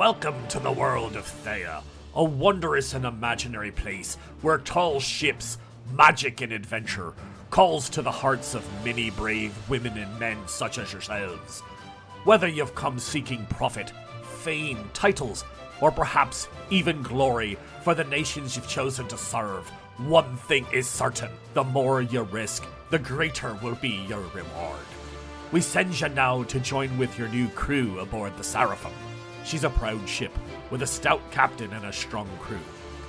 Welcome to the world of Théah, a wondrous and imaginary place where tall ships, magic, and adventure calls to the hearts of many brave women and men such as yourselves. Whether you've come seeking profit, fame, titles, or perhaps even glory for the nations you've chosen to serve, one thing is certain the more you risk, the greater will be your reward. We send you now to join with your new crew aboard the Seraphim. She's a proud ship with a stout captain and a strong crew.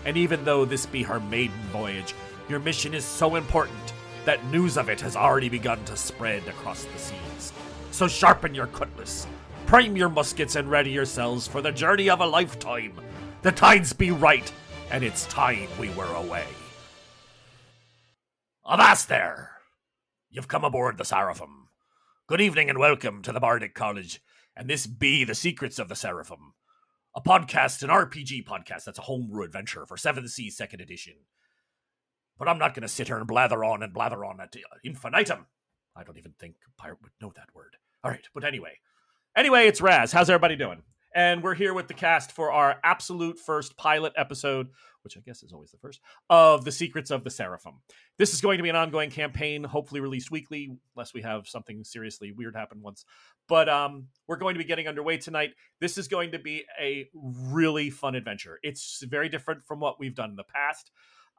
And even though this be her maiden voyage, your mission is so important that news of it has already begun to spread across the seas. So sharpen your cutlass, prime your muskets, and ready yourselves for the journey of a lifetime. The tides be right, and it's time we were away. Avast there! You've come aboard the Seraphim. Good evening and welcome to the Bardic College, and this be the Secrets of the Seraphim, a podcast, an RPG podcast that's a homebrew adventure for 7th Sea 2nd Edition. But I'm not going to sit here and blather on and blather on at infinitum. I don't even think a pirate would know that word. All right, but anyway. Anyway, it's Raz. How's everybody doing? And we're here with the cast for our absolute first pilot episode, which I guess is always the first, of The Secrets of the Seraphim. This is going to be an ongoing campaign, hopefully released weekly, unless we have something seriously weird happen once. But um, we're going to be getting underway tonight. This is going to be a really fun adventure. It's very different from what we've done in the past.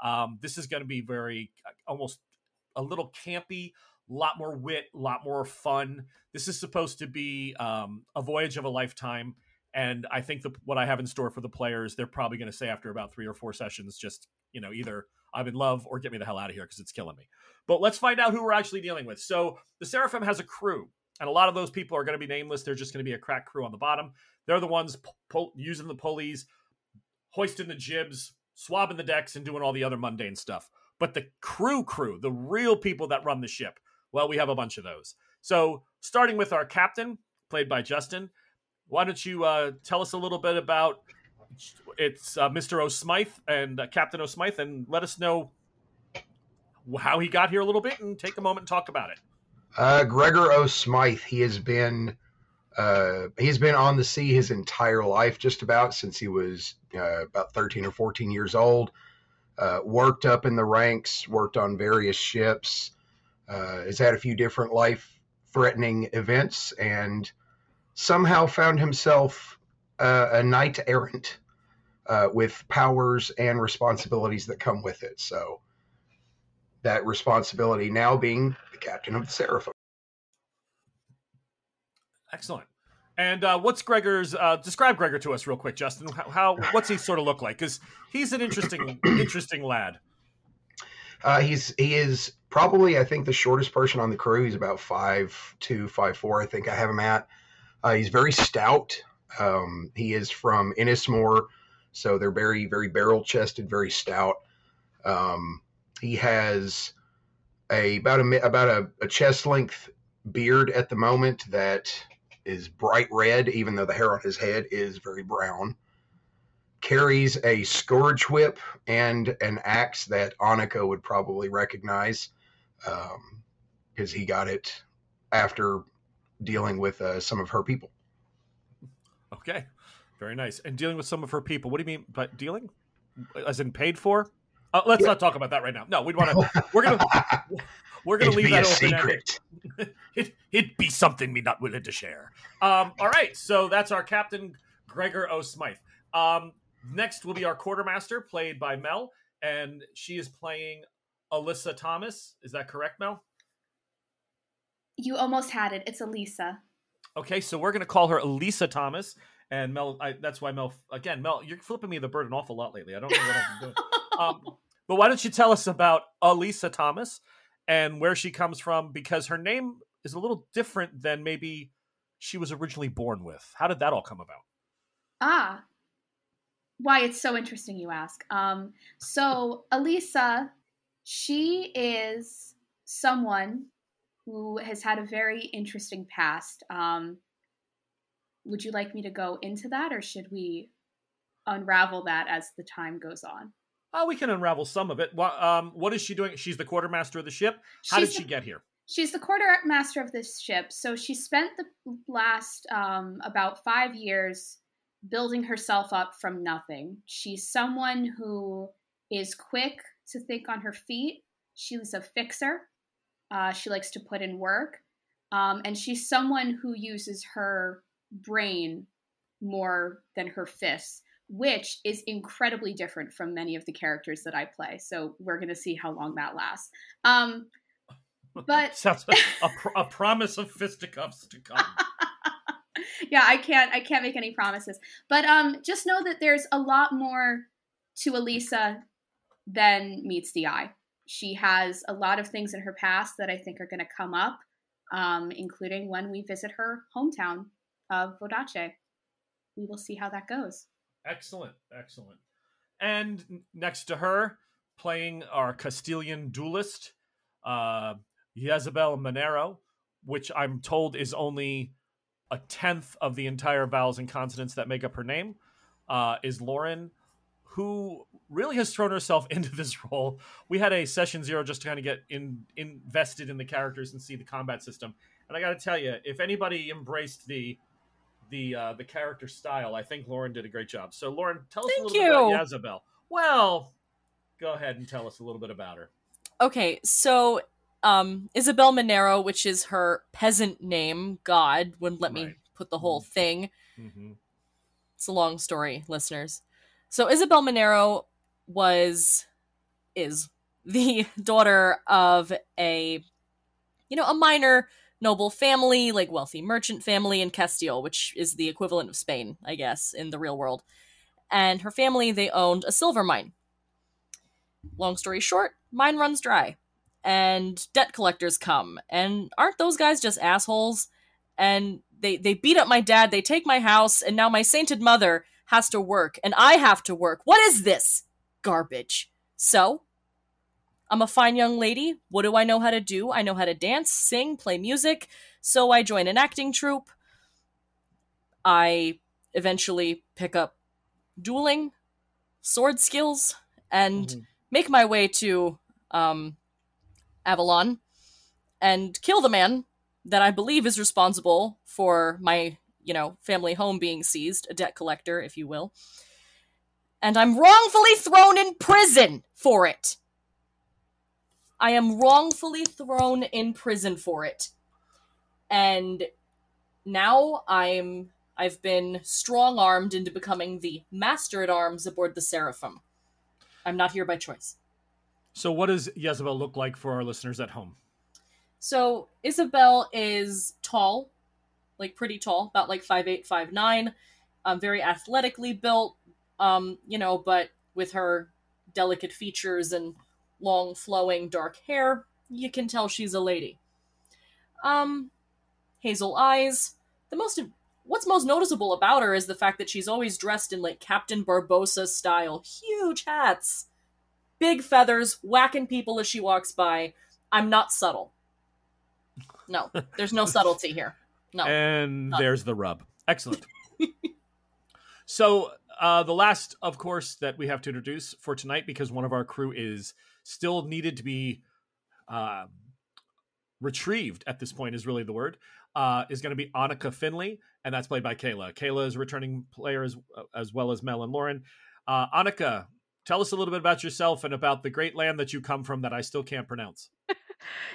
Um, this is going to be very almost a little campy, a lot more wit, a lot more fun. This is supposed to be um, a voyage of a lifetime. And I think the, what I have in store for the players, they're probably going to say after about three or four sessions, just, you know, either I'm in love or get me the hell out of here because it's killing me. But let's find out who we're actually dealing with. So the Seraphim has a crew, and a lot of those people are going to be nameless. They're just going to be a crack crew on the bottom. They're the ones po- using the pulleys, hoisting the jibs, swabbing the decks and doing all the other mundane stuff. But the crew crew, the real people that run the ship, well, we have a bunch of those. So starting with our captain, played by Justin, why don't you uh, tell us a little bit about it's uh, Mr. O'Smythe and uh, Captain O'Smythe, and let us know how he got here a little bit, and take a moment and talk about it. Uh, Gregor O'Smythe, he has been uh, he's been on the sea his entire life, just about since he was uh, about 13 or 14 years old. Uh, worked up in the ranks, worked on various ships, has had a few different life threatening events, and somehow found himself uh, a knight errant uh, with powers and responsibilities that come with it. So, that responsibility now being the captain of the Seraphim. Excellent. And uh, what's Gregor's? Uh, describe Gregor to us real quick, Justin. How, how what's he sort of look like? Because he's an interesting, interesting lad. Uh, he's he is probably I think the shortest person on the crew. He's about five two, five four. I think I have him at. Uh, he's very stout. Um, he is from Inismore, so they're very very barrel chested, very stout. Um, he has a about a about a, a chest length beard at the moment that is bright red, even though the hair on his head is very brown. Carries a scourge whip and an axe that Annika would probably recognize because um, he got it after dealing with uh, some of her people. Okay, very nice. And dealing with some of her people. What do you mean by dealing? As in paid for? Uh, let's yeah. not talk about that right now. No, we'd want to. We're gonna. We're gonna It'd leave that open. Secret. it, it'd be something me not willing to share. Um, all right, so that's our captain, Gregor O'Smythe. Um, next will be our quartermaster, played by Mel, and she is playing Alyssa Thomas. Is that correct, Mel? You almost had it. It's Elisa. Okay, so we're gonna call her Elisa Thomas, and Mel. I, that's why Mel. Again, Mel, you're flipping me the bird an awful lot lately. I don't know what I'm doing. um, but why don't you tell us about Elisa Thomas? and where she comes from because her name is a little different than maybe she was originally born with. How did that all come about? Ah, why it's so interesting you ask. Um, so Elisa, she is someone who has had a very interesting past. Um, would you like me to go into that, or should we unravel that as the time goes on? Oh, we can unravel some of it. What, um, what is she doing? She's the quartermaster of the ship. How she's did she the, get here? She's the quartermaster of this ship. So she spent the last um, about five years building herself up from nothing. She's someone who is quick to think on her feet. She's a fixer. Uh, she likes to put in work. Um, and she's someone who uses her brain more than her fists, which is incredibly different from many of the characters that I play. So we're going to see how long that lasts. Um, but sounds like a, pr- a promise of fisticuffs to come. yeah, I can't I can't make any promises. But um just know that there's a lot more to Elisa than meets the eye. She has a lot of things in her past that I think are going to come up, um, including when we visit her hometown of Vodacce. We will see how that goes. Excellent, excellent. And next to her, playing our Castilian duelist, uh, Jezebel Monero, which I'm told is only a tenth of the entire vowels and consonants that make up her name, uh, is Lauren, who really has thrown herself into this role. We had a session zero just to kind of get in, invested in the characters and see the combat system. And I got to tell you, if anybody embraced the the uh, the character style, I think Lauren did a great job. So, Lauren, tell us Thank a little you. bit about Jezebel. Well, go ahead and tell us a little bit about her. Okay, so um Isabel Monero, which is her peasant name, God wouldn't let me put the whole thing. Mm-hmm. It's a long story, listeners. So Isabel Monero was is the daughter of a you know, a minor noble family, like wealthy merchant family in Castille, which is the equivalent of Spain, I guess, in the real world. And her family, they owned a silver mine. Long story short, mine runs dry. And debt collectors come. And aren't those guys just assholes? And they, they beat up my dad, they take my house, and now my sainted mother has to work, and I have to work. What is this? Garbage. So, I'm a fine young lady. What do I know how to do? I know how to dance, sing, play music. So I join an acting troupe. I eventually pick up dueling, sword skills, and Mhm. make my way to um, Avalon and kill the man that I believe is responsible for my, you know, family home being seized, a debt collector, if you will. And I'm wrongfully thrown in prison for it. I am wrongfully thrown in prison for it. And now I'm I've been strong-armed into becoming the master at arms aboard the Seraphim. I'm not here by choice. So, what does Jezebel look like for our listeners at home? So Isabel is tall, like pretty tall, about like five eight, five nine, um, very athletically built, um, you know, but with her delicate features and long flowing dark hair, you can tell she's a lady. Um, hazel eyes. The most what's most noticeable about her is the fact that she's always dressed in like Captain Barbossa style, huge hats, big feathers, whacking people as she walks by. I'm not subtle. No, there's no subtlety here. No. and none. there's the rub. Excellent. so, uh, the last, of course, that we have to introduce for tonight, because one of our crew is still needed to be uh, retrieved at this point, is really the word, uh, is going to be Annika Finley, and that's played by Kayla. Kayla is a returning player as, as well as Mel and Lauren. Uh, Annika, tell us a little bit about yourself and about the great land that you come from that I still can't pronounce.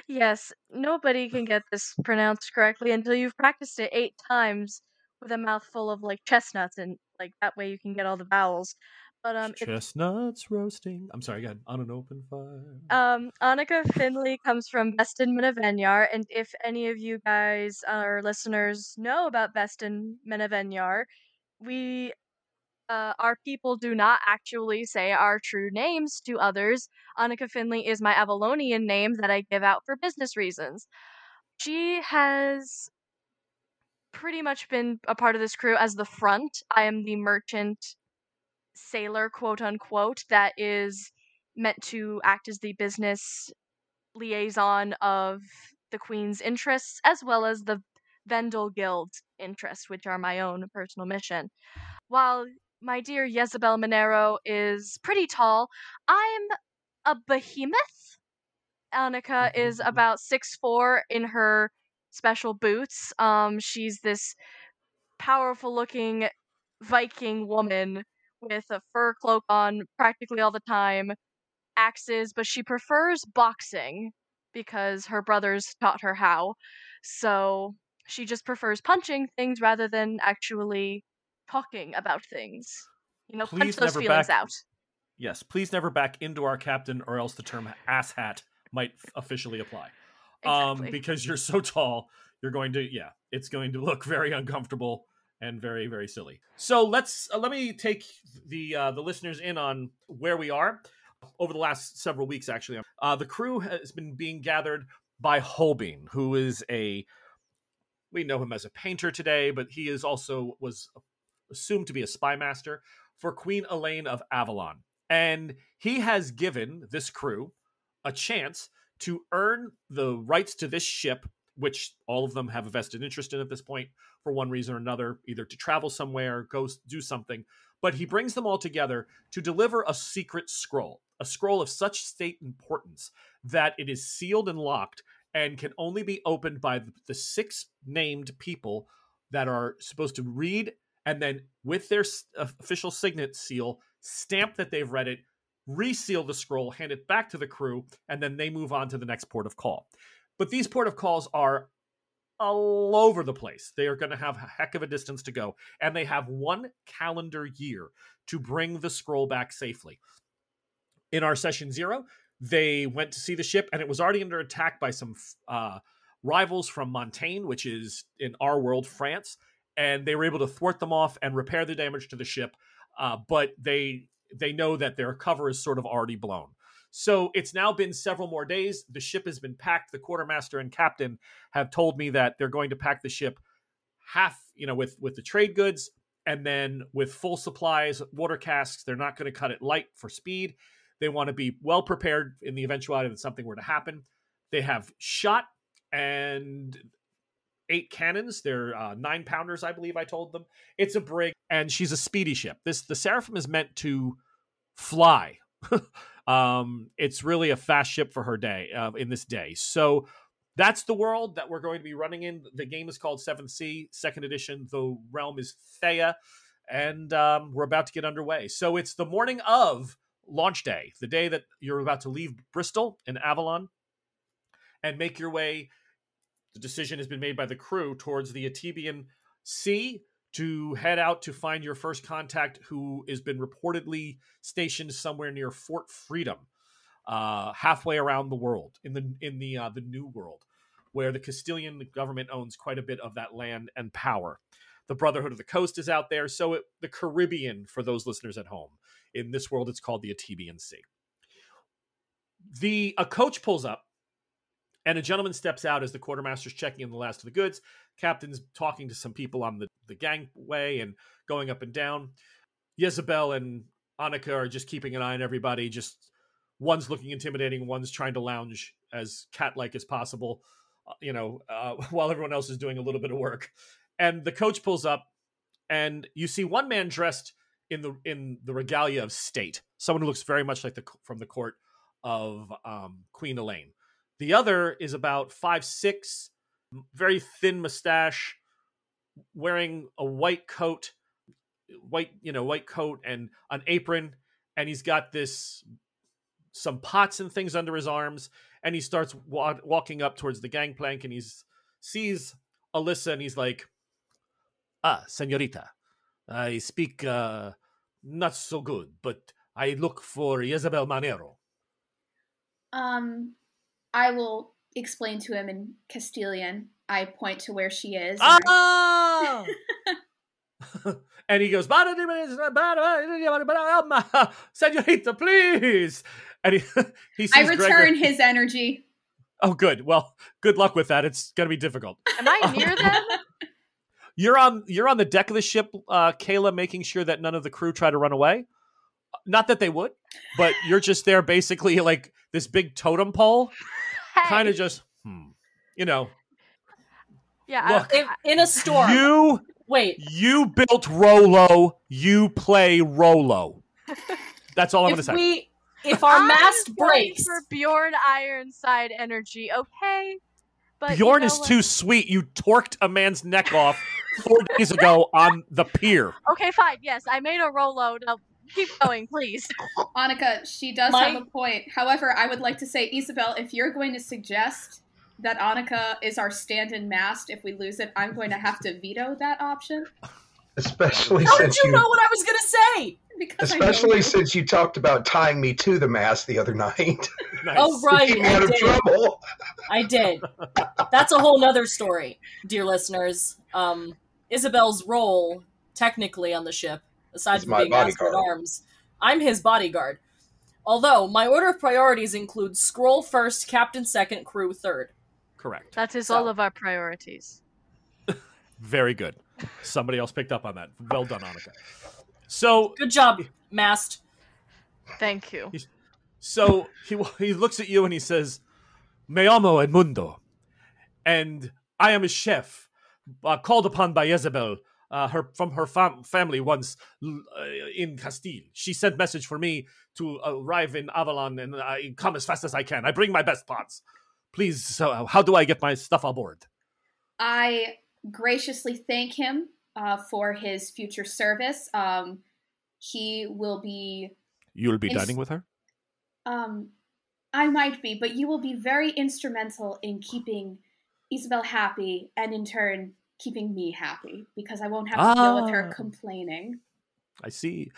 Yes, nobody can get this pronounced correctly until you've practiced it eight times with a mouthful of like chestnuts, and like that way you can get all the vowels. But um, Chestnuts roasting. I'm sorry, again, on an open fire. um, Annika Finley comes from Vestenmennavenjar, and if any of you guys, our listeners, know about Beston Menavenyar, we, uh, our people do not actually say our true names to others. Annika Finley is my Avalonian name that I give out for business reasons. She has pretty much been a part of this crew as the front. I am the merchant sailor, quote unquote, that is meant to act as the business liaison of the Queen's interests as well as the Vendel Guild's interests, which are my own personal mission. While my dear Jezebel Monero is pretty tall, I'm a behemoth. Annika mm-hmm, is mm-hmm. about six four in her special boots. Um, she's this powerful looking Viking woman with a fur cloak on practically all the time, axes, but she prefers boxing because her brothers taught her how. So she just prefers punching things rather than actually talking about things. You know, punch Please those never feelings back- out. Yes, please never back into our captain, or else the term asshat might officially apply. Um, because you're so tall, you're going to yeah, it's going to look very uncomfortable and very very silly. So let's uh, let me take the uh, the listeners in on where we are over the last several weeks. Actually, uh, the crew has been being gathered by Holbein, who is a we know him as a painter today, but he is also was assumed to be a spy master for Queen Elaine of Avalon. And he has given this crew a chance to earn the rights to this ship, which all of them have a vested interest in at this point for one reason or another, either to travel somewhere, go do something. But he brings them all together to deliver a secret scroll, a scroll of such state importance that it is sealed and locked and can only be opened by the- six named people that are supposed to read and then with their official signet seal stamp that they've read it reseal the scroll hand it back to the crew and then they move on to the next port of call. But these port of calls are all over the place. They are going to have a heck of a distance to go and they have one calendar year to bring the scroll back safely. In our session zero they went to see the ship and it was already under attack by some uh, rivals from montaigne which is in our world france and they were able to thwart them off and repair the damage to the ship uh, but they they know that their cover is sort of already blown. So it's now been several more days. The ship has been packed. The quartermaster and captain have told me that they're going to pack the ship half you know with with the trade goods and then with full supplies water casks. They're not going to cut it light for speed. They want to be well prepared in the eventuality that something were to happen. They have shot and eight cannons. They're uh, nine pounders i believe i told them. It's a brig and she's a speedy ship. This the seraphim is meant to fly. Um it's really a fast ship for her day uh, in this day. So that's the world that we're going to be running in. The game is called seventh sea second edition. The realm is Théah and um, we're about to get underway. So it's the morning of launch day the day that you're about to leave bristol in avalon and make your way the decision has been made by the crew towards the Atabean Sea to head out to find your first contact who has been reportedly stationed somewhere near Fort Freedom, uh, halfway around the world in the in the uh, the New World, where the Castilian government owns quite a bit of that land and power. The Brotherhood of the Coast is out there, so it, the Caribbean for those listeners at home. In this world, it's called the Atabean Sea. The a coach pulls up and a gentleman steps out as the quartermaster's checking in the last of the goods. Captain's talking to some people on the, the gangway and going up and down. Jezebel and Annika are just keeping an eye on everybody. Just one's looking intimidating, one's trying to lounge as cat like as possible, uh, you know, uh, while everyone else is doing a little bit of work. And the coach pulls up, and you see one man dressed in the in the regalia of state, someone who looks very much like the from the court of um, Queen Elaine. The other is about five six, very thin mustache, wearing a white coat, white you know white coat and an apron, and he's got this some pots and things under his arms, and he starts wa- walking up towards the gangplank, and he sees Alyssa, and he's like, "Ah, señorita, I speak uh, not so good, but I look for Isabel Manero." Um, I will explain to him in Castilian. I point to where she is. and Ah! and he goes, Senorita, please. And he, he sees I return Gregor. his energy. Oh, good. Well, good luck with that. It's going to be difficult. Am I near them? You're on you're on the deck of the ship, uh, Kayla, making sure that none of the crew try to run away. Not that they would, but you're just there, basically like this big totem pole, kind of just, hmm, you know, Yeah. I- Look. In, in a storm. you Wait, You built Rollo. You play Rollo. That's all I'm going to say. we if our I'm mast breaks, for Bjorn Ironside energy, okay? But you Bjorn know is what? too sweet. You torqued a man's neck off four days ago on the pier. Okay, fine. Yes, I made a Rollo. Now keep going, please. Annika, she does My- have a point. However, I would like to say, Isabel, if you're going to suggest that Annika is our stand-in mast if we lose it, I'm going to have to veto that option Especially How did since you know what I was gonna say? because especially you. since you talked about tying me to the mast the other night. Nice. Oh right, I out of did. trouble. I did. That's a whole nother story, dear listeners. Um, Isabel's role, technically on the ship, aside from my being master at bodyguard. arms, I'm his bodyguard. Although my order of priorities includes scroll first, captain second, crew third. Correct. That is So- all of our priorities. Very good. Somebody else picked up on that. Well done, Annika. So, Good job, mast. Thank you. so he he looks at you and he says, "Me amo Edmundo, and I am a chef, uh, called upon by Isabel, uh, her from her fam- family once uh, in Castille. She sent message for me to arrive in Avalon and I come as fast as I can. I bring my best pots. Please, so how do I get my stuff aboard? I graciously thank him uh, for his future service. Um, he will be. You'll be Ins- dining with her. Um, I might be, but you will be very instrumental in keeping Isabel happy, and in turn, keeping me happy because I won't have to deal with her Ah. complaining. I see.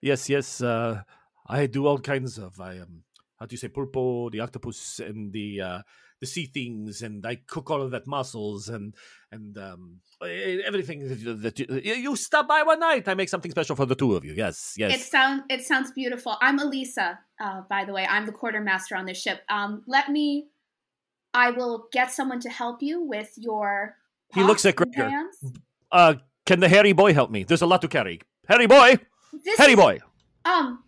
Yes, yes. Uh, I do all kinds of. I um, how do you say pulpo, the octopus, and the uh, the sea things, and I cook all of that mussels and and um, everything that, that you, you stop by one night. I make something special for the two of you. Yes, yes. It sounds it sounds beautiful. I'm Elisa, uh, by the way. I'm the quartermaster on this ship. Um, let me. I will get someone to help you with your. He looks at and Gregor. uh, can the hairy boy help me? There's a lot to carry. Hairy boy, This hairy is- boy. Um,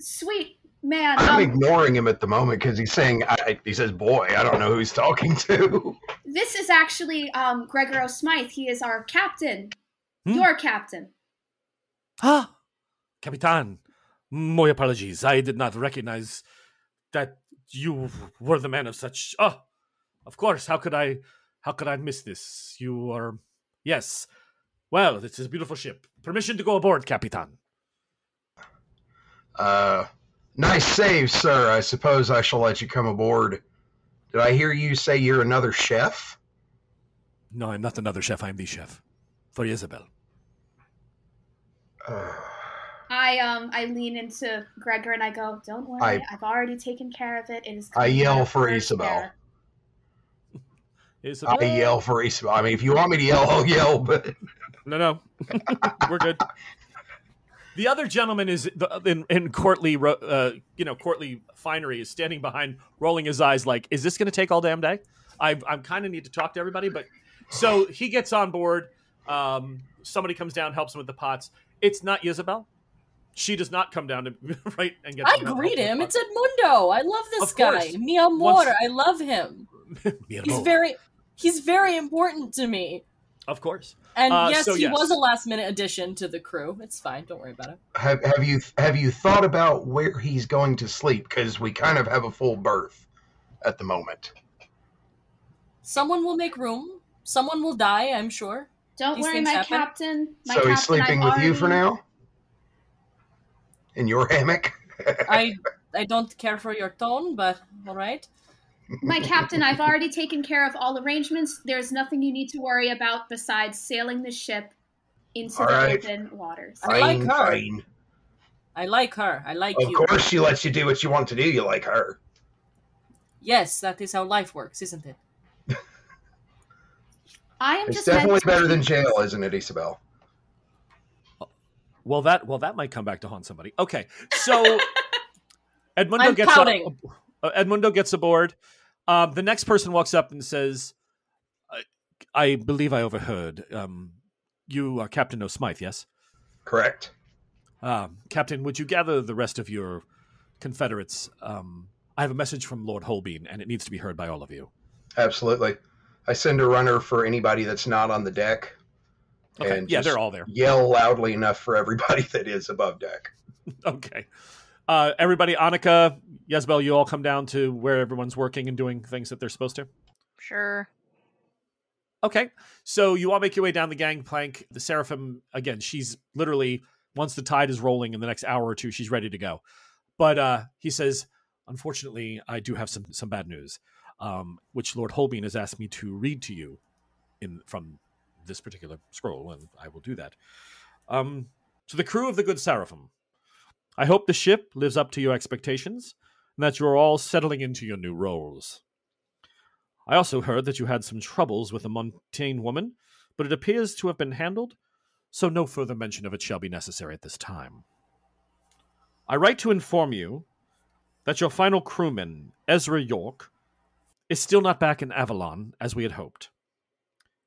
sweet man. I'm Um, ignoring him at the moment because he's saying I, he says boy. I don't know who he's talking to. this is actually um Gregor O'Smythe. He is our captain. Hmm? Your captain. Ah, Capitan, my apologies. I did not recognize that you were the man of such. Oh, of course. How could I? How could I miss this? You are. Yes. Well, this is a beautiful ship. Permission to go aboard, Capitan. Uh, nice save, sir. I suppose I shall let you come aboard. Did I hear you say you're another chef? No, I'm not another chef. I'm the chef for Isabel. Uh, I um I lean into Gregor and I go, "Don't worry, I- I've already taken care of it. It is." I yell for Isabel. care." Isabel. I yell for Isabel. I mean, if you want me to yell, I'll yell. But No, no, we're good. The other gentleman is in, in courtly, uh, you know, courtly finery is standing behind, rolling his eyes, like, "Is this going to take all damn day?" I, I'm kind of need to talk to everybody, but so he gets on board. Um, somebody comes down, helps him with the pots. It's not Isabel. She does not come down to right and get. I greet him. It's Edmundo. I love this Of guy. course. Mi amor. Once- I love him. He's very he's very important to me. of course. And Uh, yes, so he yes. was a last minute addition to the crew. It's fine. Don't worry about it. have have you have you thought about where he's going to sleep? Because we kind of have a full berth at the moment. Someone will make room. Someone will die, I'm sure. Don't These worry, my happen. captain. My so captain, he's sleeping I've with you for now. In your hammock. I I don't care for your tone, but all right. My captain, I've already taken care of all arrangements. There's nothing you need to worry about besides sailing the ship into All the right. open waters. I like Fine, her. fine. I like her. I like Of you. course, she lets you do what you want to do. You like her. Yes, that is how life works, isn't it? I am It's just definitely meant to better than keep- jail, isn't it, Isabel? Well, that well that might come back to haunt somebody. Okay, so Edmundo I'm gets pouting. uh, Edmundo gets aboard. Um, the next person walks up and says, "I, I believe I overheard. Um, you are Captain O'Smythe, yes? Correct. Um, Captain, would you gather the rest of your Confederates? Um, I have a message from Lord Holbein, and it needs to be heard by all of you. Absolutely. I send a runner for anybody that's not on the deck. Okay, And yeah, they're all there. Yell loudly enough for everybody that is above deck. Okay. Uh, everybody, Annika, Yesbel, you all come down to where everyone's working and doing things that they're supposed to. Sure. Okay, so you all make your way down the gangplank. The Seraphim, again, she's literally once the tide is rolling in the next hour or two, she's ready to go. But uh, he says, unfortunately, I do have some some bad news, um, which Lord Holbein has asked me to read to you in from this particular scroll, and I will do that. Um, to the crew of the Good Seraphim, I hope the ship lives up to your expectations, and that you are all settling into your new roles. I also heard that you had some troubles with a Montaigne woman, but it appears to have been handled, so no further mention of it shall be necessary at this time. I write to inform you that your final crewman, Ezra York, is still not back in Avalon as we had hoped.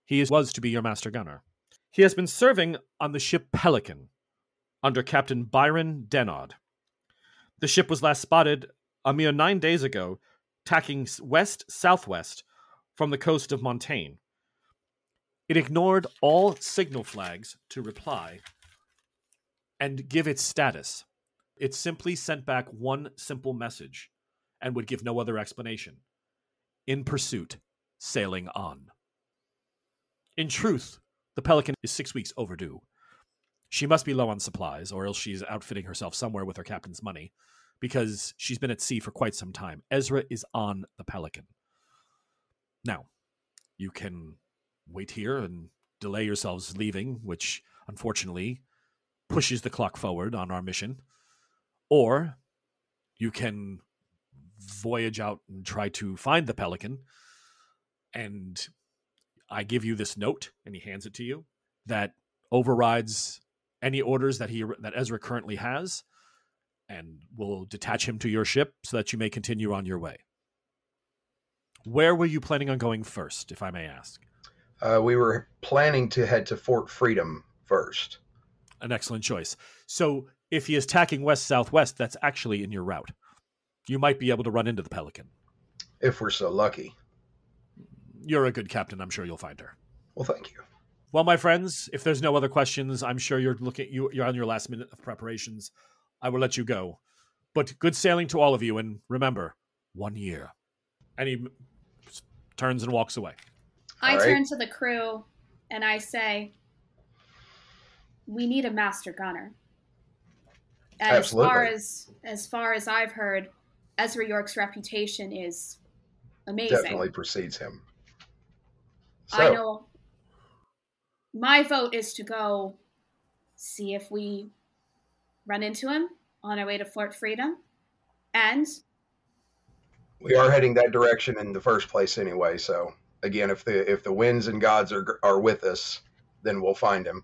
He was to be your master gunner. He has been serving on the ship Pelican under Captain Byron Denard. The ship was last spotted a mere nine days ago, tacking west southwest from the coast of Montaigne. It ignored all signal flags to reply and give its status. It simply sent back one simple message and would give no other explanation. In pursuit, sailing on. In truth, the Pelican is six weeks overdue. She must be low on supplies, or else she's outfitting herself somewhere with her captain's money, because she's been at sea for quite some time. Ezra is on the Pelican. Now, you can wait here and delay yourselves leaving, which unfortunately pushes the clock forward on our mission. Or you can voyage out and try to find the pelican. And I give you this note, and he hands it to you, that overrides any orders that he that Ezra currently has, and will detach him to your ship so that you may continue on your way. Where were you planning on going first, if I may ask? Uh, we were planning to head to Fort Freedom first. An excellent choice. So, if he is tacking west southwest, that's actually in your route. You might be able to run into the Pelican. If we're so lucky. You're a good captain. I'm sure you'll find her. Well, thank you. Well, my friends, if there's no other questions, I'm sure you're looking you, you're on your last minute of preparations. I will let you go. But good sailing to all of you, and remember, one year. And he turns and walks away. I All right. turn to the crew and I say, "We need a master gunner." And as far Absolutely. as as far as I've heard, Ezra York's reputation is amazing. Definitely precedes him. So, I know. My vote is to go see if we run into him on our way to Fort Freedom, and we are heading that direction in the first place anyway. So again, if the if the winds and gods are are with us, then we'll find him.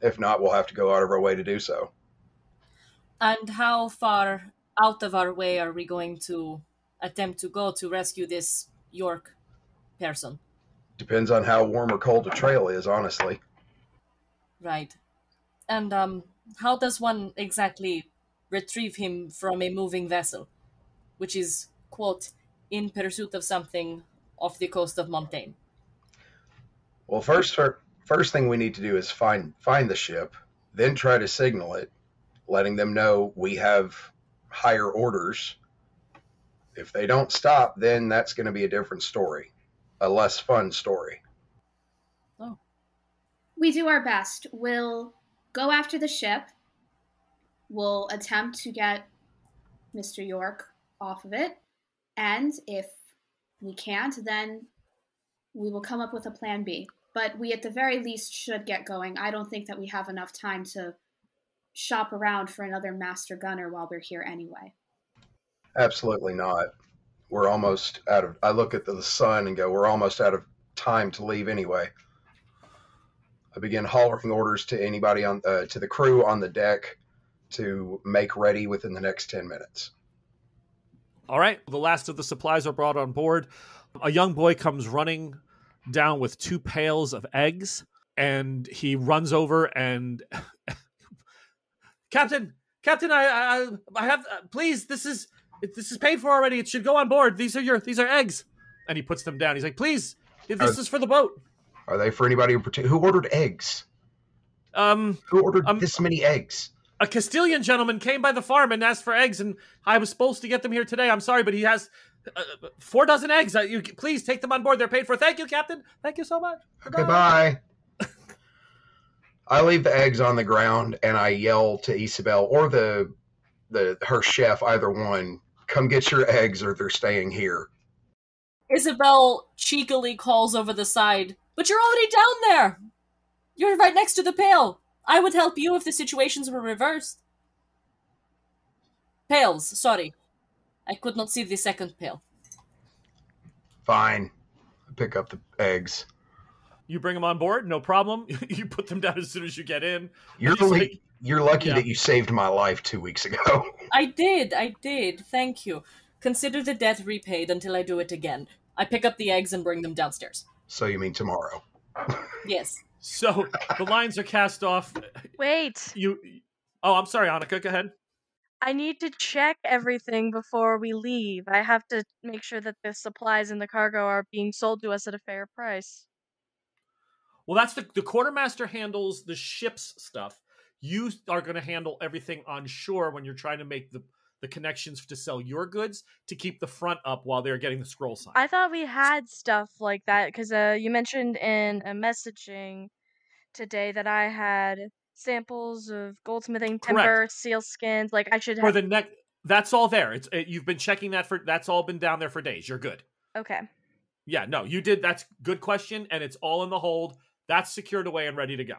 If not, we'll have to go out of our way to do so. And how far out of our way are we going to attempt to go to rescue this York person? Depends on how warm or cold the trail is, honestly. Right. And um, how does one exactly retrieve him from a moving vessel, which is, quote, in pursuit of something off the coast of Montaigne? Well, first first thing we need to do is find find the ship, then try to signal it, letting them know we have higher orders. If they don't stop, then that's going to be a different story, a less fun story. Oh. We do our best. We'll go after the ship. We'll attempt to get Mr. York off of it. And if we can't, then we will come up with a plan B. But we, at the very least, should get going. I don't think that we have enough time to shop around for another master gunner while we're here anyway. Absolutely not. We're almost out of. I look at the sun and go, we're almost out of time to leave anyway. I begin hollering orders to anybody on uh, to the crew on the deck to make ready within the next ten minutes. All right. The last of the supplies are brought on board. A young boy comes running down with two pails of eggs, and he runs over and, Captain, Captain, I, I, I have. Uh, please, this is this is paid for already. It should go on board. These are your these are eggs. And he puts them down. He's like, please, this Are- is for the boat. Are they for anybody in particular? Who ordered eggs? Um, Who ordered Um, this many eggs? a Castilian gentleman came by the farm and asked for eggs, and I was supposed to get them here today. I'm sorry, but he has Uh, four dozen eggs. Uh, you please take them on board. They're paid for. Thank you, Captain. Thank you so much. Okay, bye. I leave the eggs on the ground and I yell to Isabel or the the her chef, either one, come get your eggs or they're staying here. Isabel cheekily calls over the side, But you're already down there! You're right next to the pail. I would help you if the situations were reversed. Pails, sorry. I could not see the second pail. Fine. I pick up the eggs. You bring them on board, no problem. you put them down as soon as you get in. You're He's li- like- you're lucky Yeah. that you saved my life two weeks ago. I did, I did. Thank you. Consider the debt repaid until I do it again. I pick up the eggs and bring them downstairs. so you mean tomorrow? Yes. So the lines are cast off. Wait, You. Oh, I'm sorry, Annika. Go ahead. I need to check everything before we leave. I have to make sure that the supplies in the cargo are being sold to us at a fair price. Well, that's the the quartermaster handles the ship's stuff. You are going to handle everything on shore when you're trying to make the the connections to sell your goods to keep the front up while they're getting the scroll sign. I thought we had stuff like that because uh, you mentioned in a messaging today that I had samples of goldsmithing timber, seal skins. Like I should for have. the next, that's all there. It's it, you've been checking that for that's all been down there for days. You're good. Okay. Yeah, no, you did. That's good question, and it's all in the hold. That's secured away and ready to go.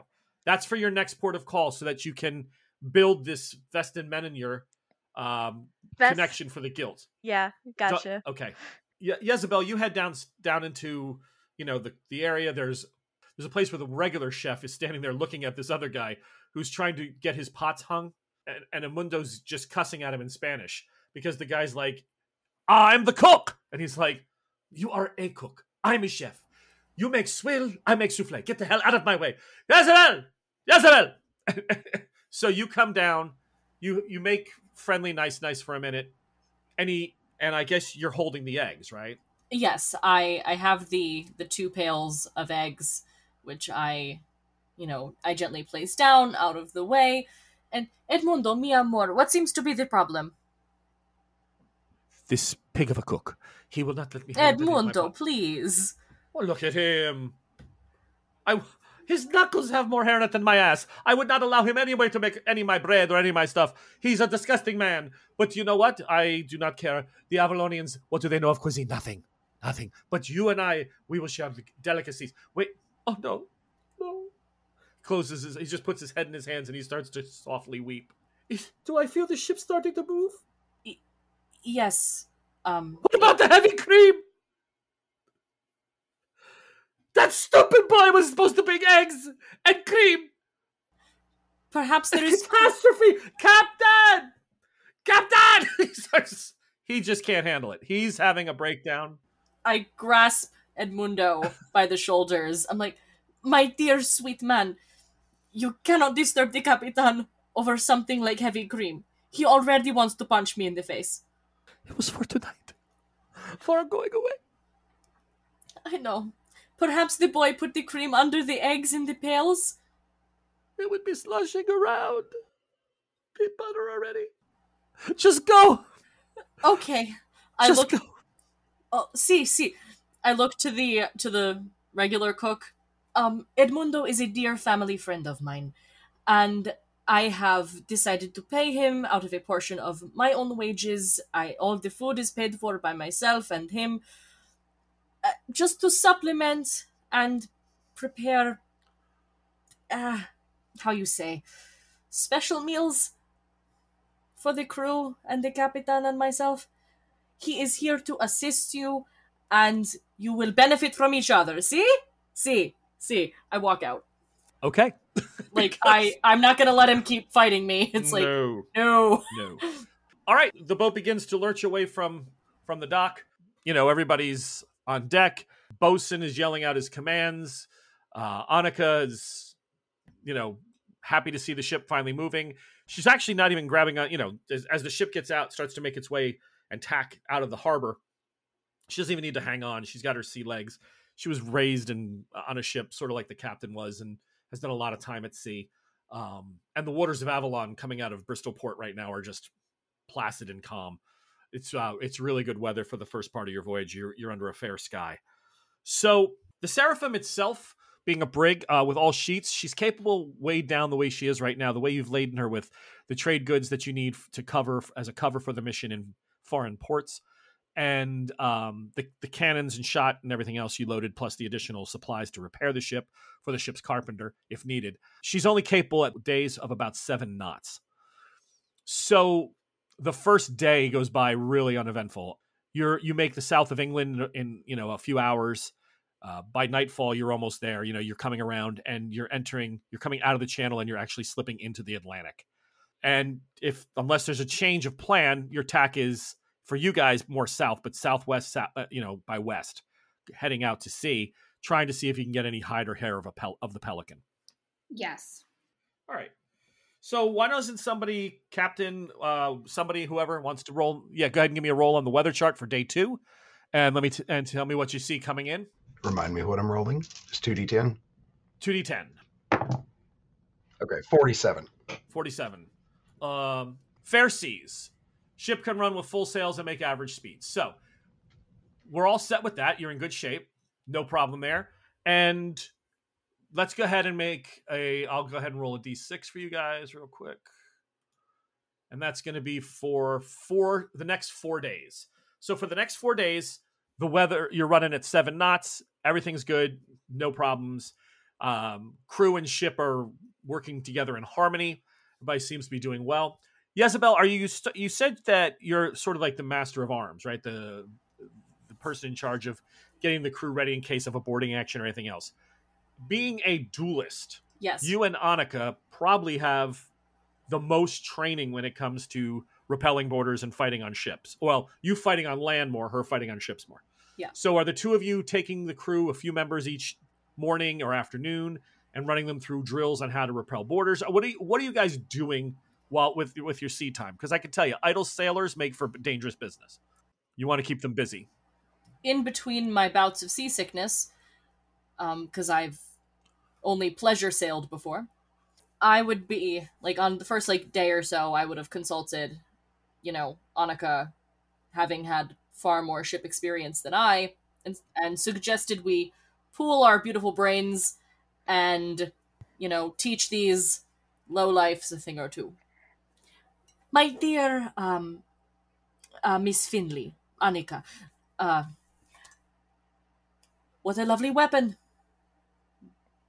That's for your next port of call, so that you can build this Vestin Menenur um, connection for the guild. Yeah, So- gotcha. okay. Ye- Jezebel, you head down down into you know the the area. There's there's a place where the regular chef is standing there looking at this other guy who's trying to get his pots hung, and, and Edmundo's just cussing at him in Spanish because the guy's like, "I'm the cook," and he's like, "You are a cook. I'm a chef. You make swill. I make souffle. Get the hell out of my way, Jezebel, Jezebel." so you come down, you you make friendly, nice, nice for a minute, and he and I guess you're holding the eggs, right? Yes, I I have the the two pails of eggs which I you know, I gently place down out of the way. And Edmundo, mi amor, what seems to be the problem? This pig of a cook. He will not let me. have any Edmundo, please. Oh, look at him. I. His knuckles have more hair in it than my ass. I would not allow him anywhere to make any of my bread or any of my stuff. He's a disgusting man. But you know what? I do not care. The Avalonians, what do they know of cuisine? Nothing. Nothing. But you and I, we will share the delicacies. Wait. Oh, no. No. Closes his, he just puts his head in his hands and he starts to softly weep. Do I feel the ship starting to move? Yes. Um What about the heavy cream? That stupid boy was supposed to bring eggs and cream. perhaps there is Catastrophe, Captain! Captain! He starts. He just can't handle it. He's having a breakdown. I grasp Edmundo by the shoulders. I'm like, my dear sweet man, you cannot disturb the Capitan over something like heavy cream. He already wants to punch me in the face. It was for tonight. For going away. I know. Perhaps the boy put the cream under the eggs in the pails? It would be slushing around. Be butter already. Just go. Okay. I Just look go. Oh, see, see. I look to the to the regular cook. Um, Edmundo is a dear family friend of mine, and I have decided to pay him out of a portion of my own wages. I all the food is paid for by myself and him, uh, just to supplement and prepare. Uh, how you say, special meals for the crew and the capitan and myself. He is here to assist you, and you will benefit from each other. See? See? See? I walk out. Okay. Like I, I'm not gonna let him keep fighting me. It's like no. no. No. All right, the boat begins to lurch away from from the dock. You know, everybody's on deck. Bosun is yelling out his commands. Uh, Annika is, you know, happy to see the ship finally moving. She's actually not even grabbing on. You know, as, as the ship gets out, starts to make its way and tack out of the harbor. She doesn't even need to hang on. She's got her sea legs. She was raised in on a ship, sort of like the captain was, and has done a lot of time at sea. Um, and the waters of Avalon coming out of Bristol Port right now are just placid and calm. It's uh, it's really good weather for the first part of your voyage. You're you're under a fair sky. So the Seraphim itself, being a brig uh, with all sheets, she's capable weighed down the way she is right now. The way you've laden her with the trade goods that you need to cover as a cover for the mission in foreign ports, and um, the the cannons and shot and everything else you loaded, plus the additional supplies to repair the ship for the ship's carpenter if needed. She's only capable at days of about seven knots. So the first day goes by really uneventful. You're you make the south of England in you know a few hours. Uh, by nightfall, you're almost there. You know you're coming around and you're entering. You're coming out of the channel and you're actually slipping into the Atlantic. And if unless there's a change of plan, your tack is for you guys more south, but southwest, south, uh, you know, by west, heading out to sea, trying to see if you can get any hide or hair of a pel- of the pelican. Yes. All right. So why doesn't somebody, Captain, uh, somebody, whoever wants to roll? Yeah, go ahead and give me a roll on the weather chart for day two, and let me t- and tell me what you see coming in. Remind me what I'm rolling. It's two d ten. Two d ten. Okay, forty-seven. Forty-seven. Um, fair seas. Ship can run with full sails and make average speeds. So we're all set with that. You're in good shape. No problem there. And let's go ahead and make a I'll go ahead and roll a d6 for you guys real quick. And that's going to be for four the next 4 days. So for the next 4 days, the weather you're running at 7 knots, everything's good, no problems. Um, crew and ship are working together in harmony. Everybody seems to be doing well. Jezebel, are you st- you said that you're sort of like the master of arms, right? The the person in charge of getting the crew ready in case of a boarding action or anything else. Being a duelist, Yes. you and Annika probably have the most training when it comes to repelling borders and fighting on ships. Well, you fighting on land more, her fighting on ships more. Yeah. So are the two of you taking the crew, a few members each morning or afternoon, and running them through drills on how to repel borders? What are you, what are you guys doing while with with your sea time? Because I can tell you, idle sailors make for dangerous business. You want to keep them busy. in between my bouts of seasickness, um, because I've only pleasure sailed before, I would be like on the first like day or so, I would have consulted, you know, Annika, having had far more ship experience than I, and and suggested we pool our beautiful brains and you know teach these low lifes a thing or two. My dear um, uh, Miss Finley, Annika, uh, what a lovely weapon.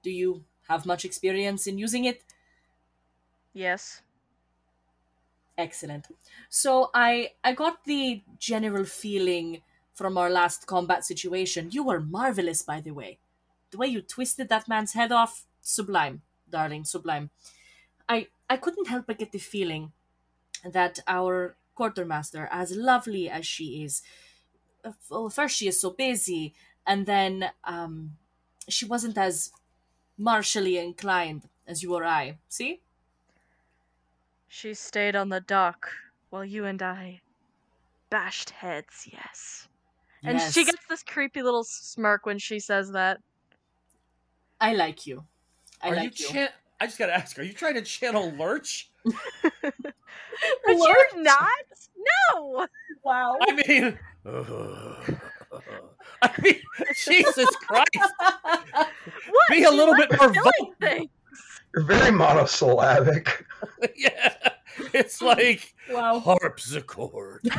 Do you have much experience in using it? Yes. Excellent. So I I got the general feeling from our last combat situation. You were marvelous, by the way. The way you twisted that man's head off, sublime, darling, sublime. I I couldn't help but get the feeling that our quartermaster, as lovely as she is, uh, well, first she is so busy, and then um, she wasn't as martially inclined as you or I. See? She stayed on the dock while you and I bashed heads, yes. And she gets this creepy little smirk when she says that. I like you. I are like you? you. Chan- I just got to ask: Are you trying to channel Lurch? But Lurch? you're not? No! wow. I mean, I mean, Jesus Christ! What? Be a little bit more vocal. You're very monosyllabic. yeah, it's like wow. harpsichord.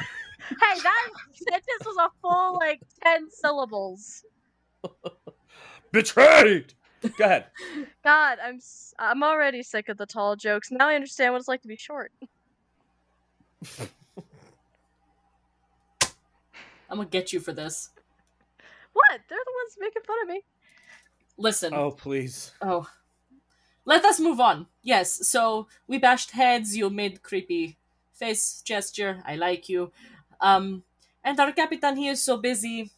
Hey, that sentence was a full, like, 10 syllables. Betrayed. Go ahead. God, I'm s- I'm already sick of the tall jokes. Now I understand what it's like to be short. I'm gonna get you for this. What? They're the ones making fun of me. Listen. Oh, please. Oh. Let us move on. Yes, so we bashed heads, you made creepy face gesture. I like you. Um and our captain he is so busy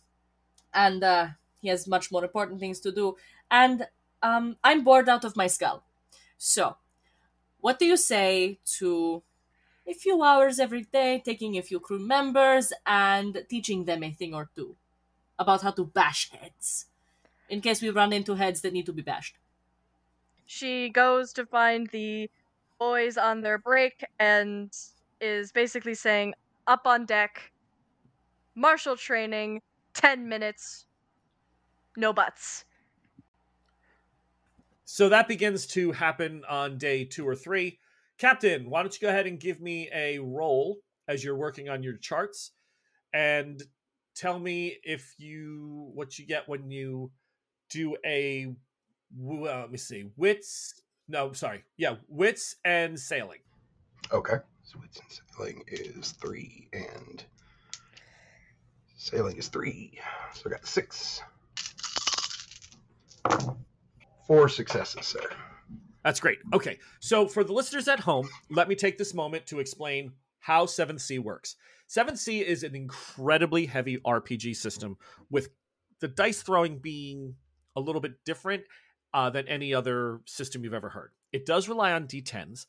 and uh he has much more important things to do. And um I'm bored out of my skull. So what do you say to a few hours every day, taking a few crew members and teaching them a thing or two about how to bash heads? In case we run into heads that need to be bashed. She goes to find the boys on their break and is basically saying, up on deck, martial training, 10 minutes, no buts. So that begins to happen on day two or three. Captain, why don't you go ahead and give me a roll as you're working on your charts and tell me if you what you get when you do a uh, let me see wits no sorry yeah wits and sailing Okay. So wits and sailing is three, and sailing is three. So I got six. Four successes, sir. That's great. Okay. So for the listeners at home, let me take this moment to explain how 7C works. 7C is an incredibly heavy RPG system with the dice throwing being a little bit different uh, than any other system you've ever heard. It does rely on d10s,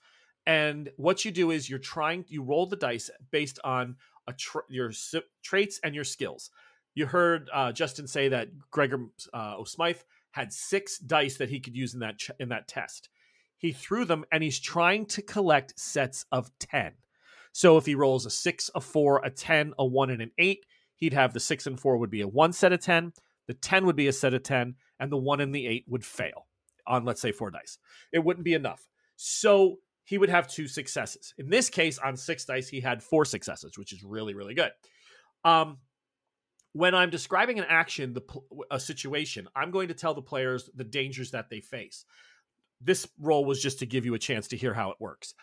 and what you do is you're trying you roll the dice based on tra- your s- traits and your skills. You heard uh, Justin say that Gregor uh, O'Smythe had six dice that he could use in that ch- in that test. He threw them, and he's trying to collect sets of ten. So if he rolls a six, a four, a ten, a one, and an eight, he'd have the six and four would be a one set of ten, the ten would be a set of ten, and the one and the eight would fail on let's say four dice. It wouldn't be enough. So he would have two successes. In this case, on six dice, he had four successes, which is really, really good. Um, when I'm describing an action, the a situation, I'm going to tell the players the dangers that they face. This role was just to give you a chance to hear how it works.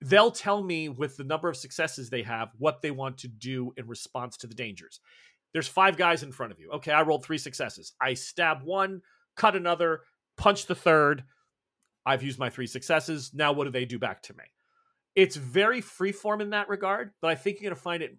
They'll tell me with the number of successes they have what they want to do in response to the dangers. There's five guys in front of you. Okay, I rolled three successes. I stab one, cut another, punch the third. I've used my three successes. Now, what do they do back to me? It's very freeform in that regard, but I think you're going to find it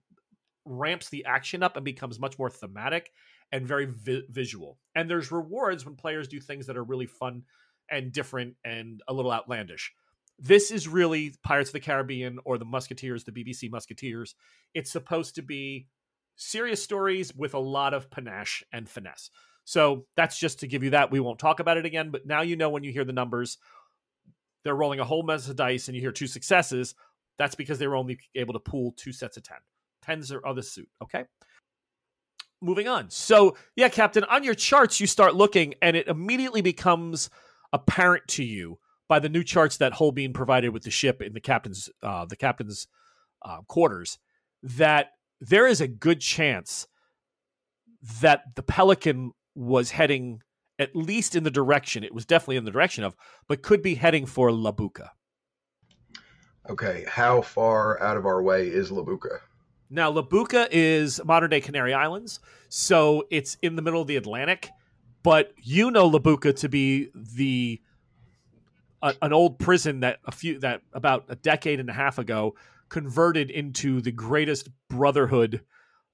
ramps the action up and becomes much more thematic and very vi- visual. And there's rewards when players do things that are really fun and different and a little outlandish. This is really Pirates of the Caribbean or the Musketeers, the BBC Musketeers. It's supposed to be serious stories with a lot of panache and finesse. So that's just to give you that. We won't talk about it again, but now you know when you hear the numbers, they're rolling a whole mess of dice and you hear two successes. That's because they were only able to pool two sets of 10. Tens are other suit. Okay. Moving on. So, yeah, Captain, on your charts, you start looking and it immediately becomes apparent to you by the new charts that Holbein provided with the ship in the captain's uh, the captain's uh, quarters that there is a good chance that the Pelican was heading at least in the direction it was definitely in the direction of, but could be heading for La Bucca. Okay, how far out of our way is La Bucca? Now, La Bucca is modern day Canary Islands, so it's in the middle of the Atlantic. But you know La Bucca to be the a, an old prison that a few that about a decade and a half ago converted into the greatest brotherhood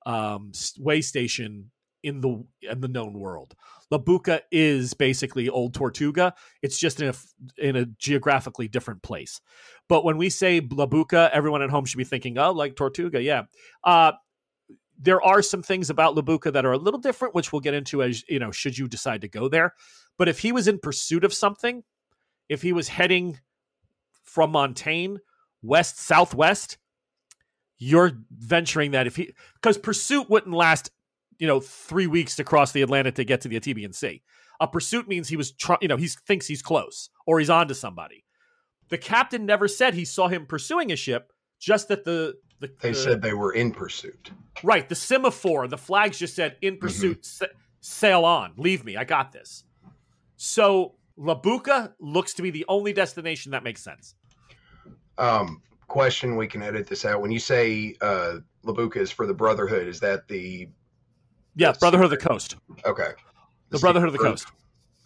um, way station in the in the known world. La Bucca is basically old Tortuga. It's just in a in a geographically different place. But when we say La Bucca, everyone at home should be thinking, "Oh, like Tortuga." Yeah. Uh, there are some things about La Bucca that are a little different, which we'll get into as you know, should you decide to go there. But if he was in pursuit of something, if he was heading from Montaigne west southwest, you're venturing that if he because pursuit wouldn't last, you know, three weeks to cross the Atlantic to get to the Atabean Sea. A pursuit means he was, trying, you know, he thinks he's close or he's on to somebody. The captain never said he saw him pursuing a ship, just that the the, They the- said they were in pursuit. right the semaphore, the flags just said in pursuit, sa- sail on, leave me, I got this. So La Bucca looks to be the only destination that makes sense. Um, question: We can edit this out. When you say uh, La Bucca is for the Brotherhood, is that the Yeah, Brotherhood of the. Coast. okay? The Brotherhood of the Coast.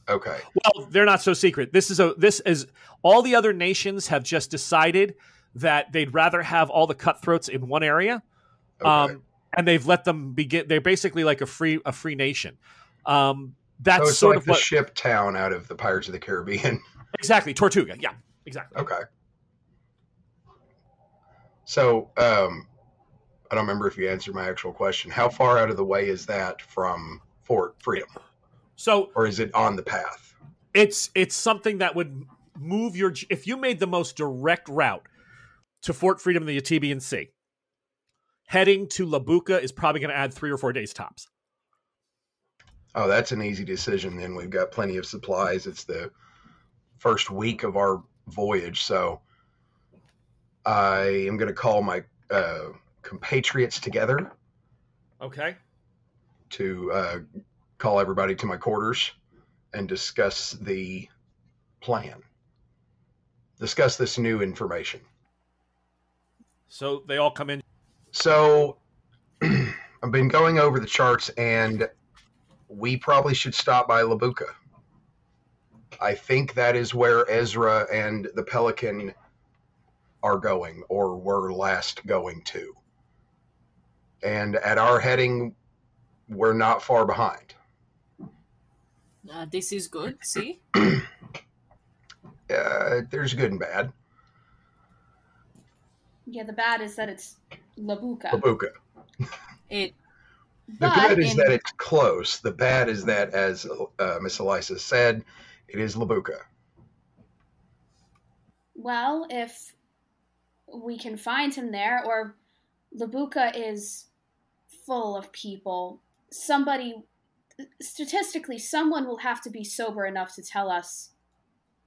Okay. Well, they're not so secret. This is a this is all the other nations have just decided that they'd rather have all the cutthroats in one area, Okay. um, and they've let them begin. They're basically like a free a free nation. Um, that's so sort like of the what ship town out of the Pirates of the Caribbean. exactly Tortuga. Yeah, exactly. okay. So, um, I don't remember if you answered my actual question. How far out of the way is that from Fort Freedom, So or is it on the path? it's it's something that would move your if you made the most direct route to Fort Freedom in the Atabean Sea. heading to La Bucca is probably going to add three or four days tops. Oh, that's an easy decision. Then we've got plenty of supplies. It's the first week of our voyage, so I am going to call my uh, compatriots together Okay. to uh, call everybody to my quarters and discuss the plan. Discuss this new information. So they all come in. So I've been going over the charts, and we probably should stop by La Bucca. I think that is where Ezra and the Pelican are going, or were last going to. And at our heading, we're not far behind. Uh, this is good. See, Uh, there's good and bad. Yeah, the bad is that it's La Bucca. Labuka. it The good is in- that it's close. The bad is that, as uh, Miss Elisa said, it is La Bucca. Well, if we can find him there, or La Bucca is full of people, somebody, statistically, someone will have to be sober enough to tell us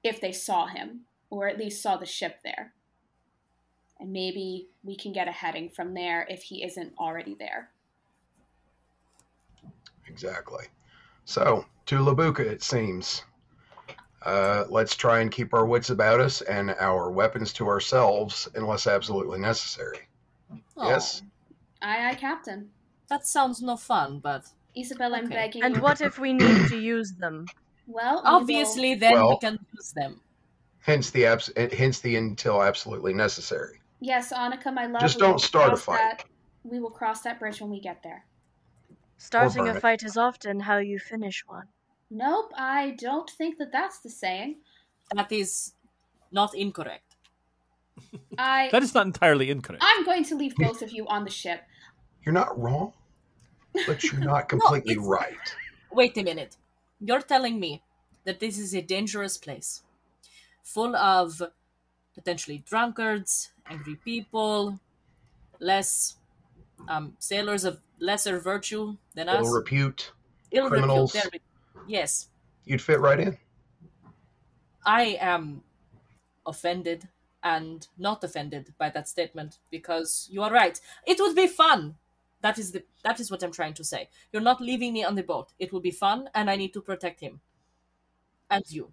if they saw him, or at least saw the ship there. And maybe we can get a heading from there if he isn't already there. Exactly. So, to La Bucca, it seems. Uh, let's try and keep our wits about us and our weapons to ourselves unless absolutely necessary. oh, Yes? Aye, aye, Captain. That sounds no fun, but Isabel, I'm Okay. begging And what if we need to use them? Well, we will- obviously then we can use them. Hence the abs- hence the until absolutely necessary. Yes, Annika, my love. Just we will don't start a cross fight. that- we will cross that bridge when we get there. Starting a it. fight is often how you finish one. Nope, I don't think that that's the saying. That is not incorrect. I That is not entirely incorrect. I'm going to leave both of you on the ship. You're not wrong, but you're not completely it's- right. Wait a minute. You're telling me that this is a dangerous place, full of potentially drunkards, angry people, less um, sailors of lesser virtue than us. Ill repute, Ill criminals. we- Yes, you'd fit right in. I am offended and not offended by that statement because you are right. It would be fun. That is the that is what I'm trying to say. You're not leaving me on the boat. It will be fun and I need to protect him. And you.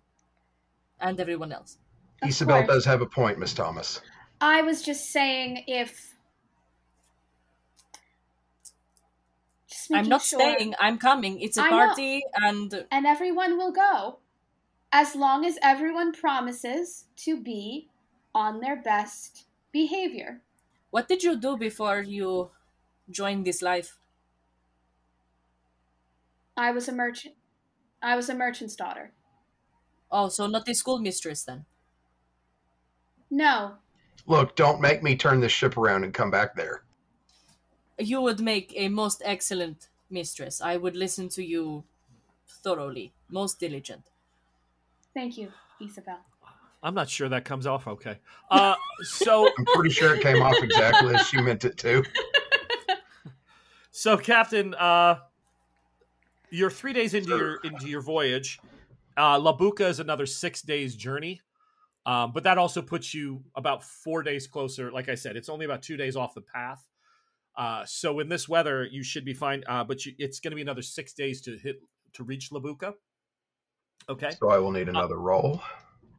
And everyone else. Of Isabel course. does have a point, Miss Thomas. I was just saying if. Just I'm not sure. staying, I'm coming. It's a I know. party and And everyone will go, as long as everyone promises to be on their best behavior. what did you do before you joined this life? I was a merchant. I was a merchant's daughter. Oh, so not the schoolmistress then. No, Look, don't make me turn this ship around and come back there. You would make a most excellent mistress. I would listen to you thoroughly, most diligent. thank you, Isabel. I'm not sure that comes off okay. Uh, so, I'm pretty sure it came off exactly as she meant it to. so Captain, uh, you're three days into your into your voyage. Uh, La Bucca is another six days journey, um, but that also puts you about four days closer. Like I said, it's only about two days off the path. Uh, so in this weather, you should be fine. Uh, but you, it's going to be another six days to hit to reach La Bucca. Okay. So I will need another roll.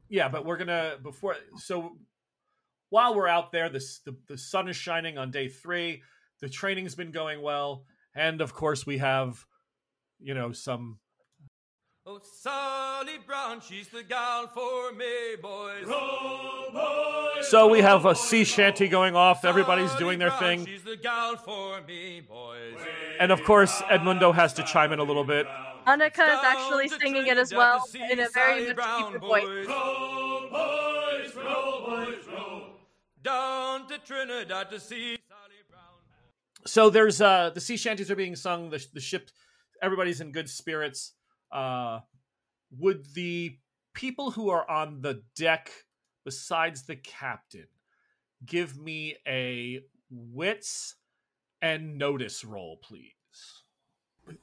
Yeah, but we're gonna before so while we're out there, this the, the sun is shining on day three. The training's been going well, and of course we have, you know, some Oh, Sally Brown, she's the gal for me, boys. so we have a sea shanty going off. Everybody's Sally doing their Brown, thing, She's the gal for me, boys. and of course Edmundo has to chime in a little bit. Annika is actually singing it as well in a very Sally much Brown, deeper voice. boys. Down to Trinidad to see Sally Brown. So there's uh the sea shanties are being sung. The the ship, everybody's in good spirits. Uh, would the people who are on the deck, besides the captain, give me a wits and notice roll, please.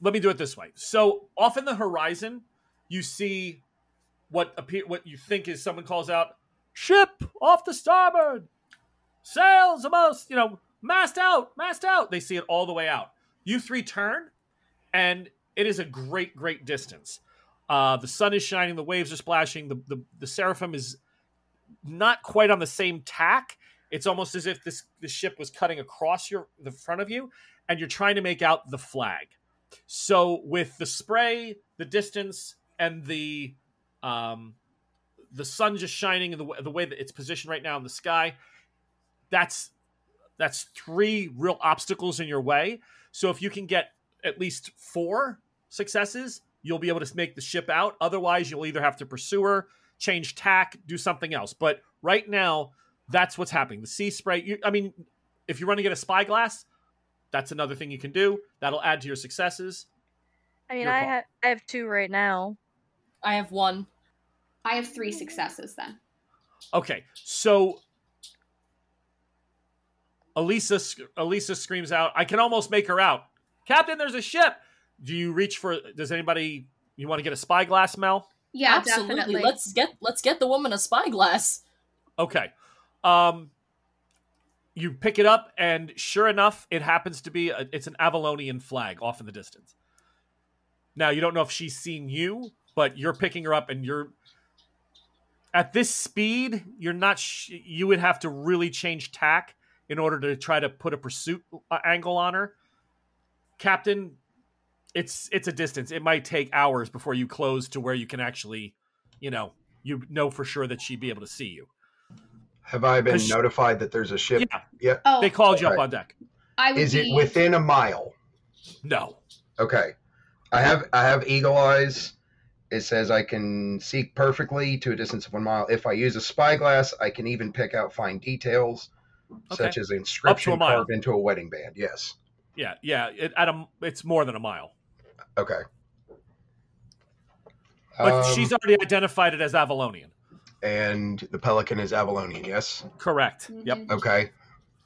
Let me do it this way. So off in the horizon, you see what appear what you think is someone calls out, "Ship off the starboard, sails almost, you know, mast out, mast out." They see it all the way out. You three turn, and it is a great, great distance. Uh, the sun is shining, the waves are splashing. The, the the seraphim is not quite on the same tack. It's almost as if this the ship was cutting across your the front of you, and you're trying to make out the flag. So with the spray, the distance, and the um, the sun just shining and the, the way that it's positioned right now in the sky, that's that's three real obstacles in your way. So if you can get at least four successes, you'll be able to make the ship out. Otherwise, you'll either have to pursue her, change tack, do something else. But right now, that's what's happening. The sea spray. You, I mean, if you're running at a spyglass, that's another thing you can do. That'll add to your successes. I mean, Your I call. have I have two right now. I have one. I have three mm-hmm. successes then. Okay, so Elisa Elisa screams out, "I can almost make her out, Captain. There's a ship." Do you reach for? Does anybody? You want to get a spyglass, Mel? Yeah, Absolutely. definitely. Let's get let's get the woman a spyglass. Okay. Um, you pick it up, and sure enough, it happens to be a, it's an Avalonian flag off in the distance. Now you don't know if she's seen you, but you're picking her up, and you're at this speed. You're not. Sh- you would have to really change tack in order to try to put a pursuit uh, angle on her, Captain. It's it's a distance. It might take hours before you close to where you can actually, you know, you know for sure that she'd be able to see you. Have I been 'Cause- notified that there's a ship? Yeah, oh, they called you up on deck. I would Is it within a mile? No. Okay. I have I have eagle eyes. It says I can see perfectly to a distance of one mile. If I use a spyglass, I can even pick out fine details, Okay. such as inscription mile. carved into a wedding band. Yes. Yeah, yeah. It, at a, it's more than a mile. Okay. But Um, she's already identified it as Avalonian. and the Pelican is Avalonian. Yes. Correct. Mhm. Yep. Okay.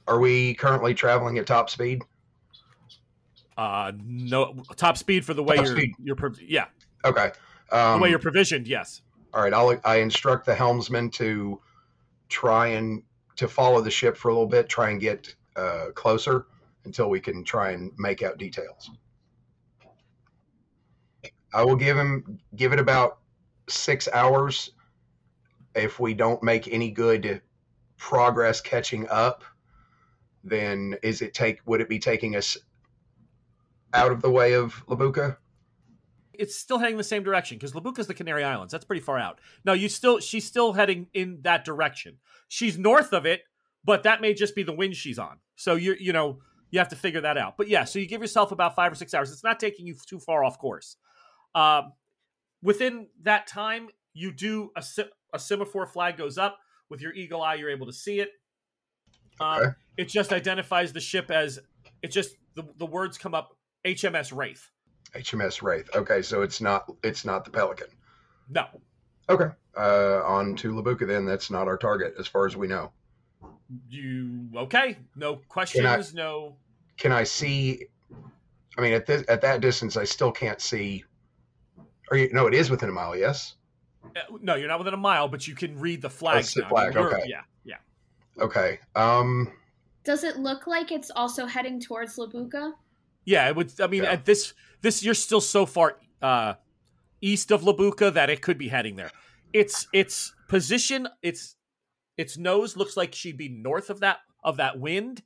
Are we currently traveling at top speed? Uh, no top speed for the way Top you're speed. you're yeah Okay. the Um, way you're provisioned. Yes. all right. I'll I instruct the helmsman to try and to follow the ship for a little bit, try and get uh, closer until we can try and make out details. I will give him give it about six hours. If we don't make any good progress catching up, then is it take would it be taking us out of the way of La Bucca? It's still heading the same direction because La Bucca's the Canary Islands. That's pretty far out. No, you still she's still heading in that direction. She's north of it, but that may just be the wind she's on. So you're you know you have to figure that out. But yeah, so you give yourself about five or six hours. It's not taking you too far off course. Um, within that time, you do a, a semaphore flag goes up with your eagle eye. You're able to see it. Um, Okay. It just identifies the ship as it just the, the words come up HMS Wraith. HMS Wraith. Okay, so it's not it's not the Pelican. No, Okay. Uh, on to La Bucca then. That's not our target as far as we know. you okay? No questions. no. Can I see? I mean, at this at that distance, I still can't see. Or you, no, it is within a mile. Yes. Uh, No, you're not within a mile, but you can read the flags. the flag, You're- okay. Yeah, yeah. Okay. Um. Does it look like it's also heading towards La Bucca? Yeah, it would. I mean, Yeah. at this, this you're still so far uh, east of La Bucca that it could be heading there. Its its position, its its nose looks like she'd be north of that of that wind,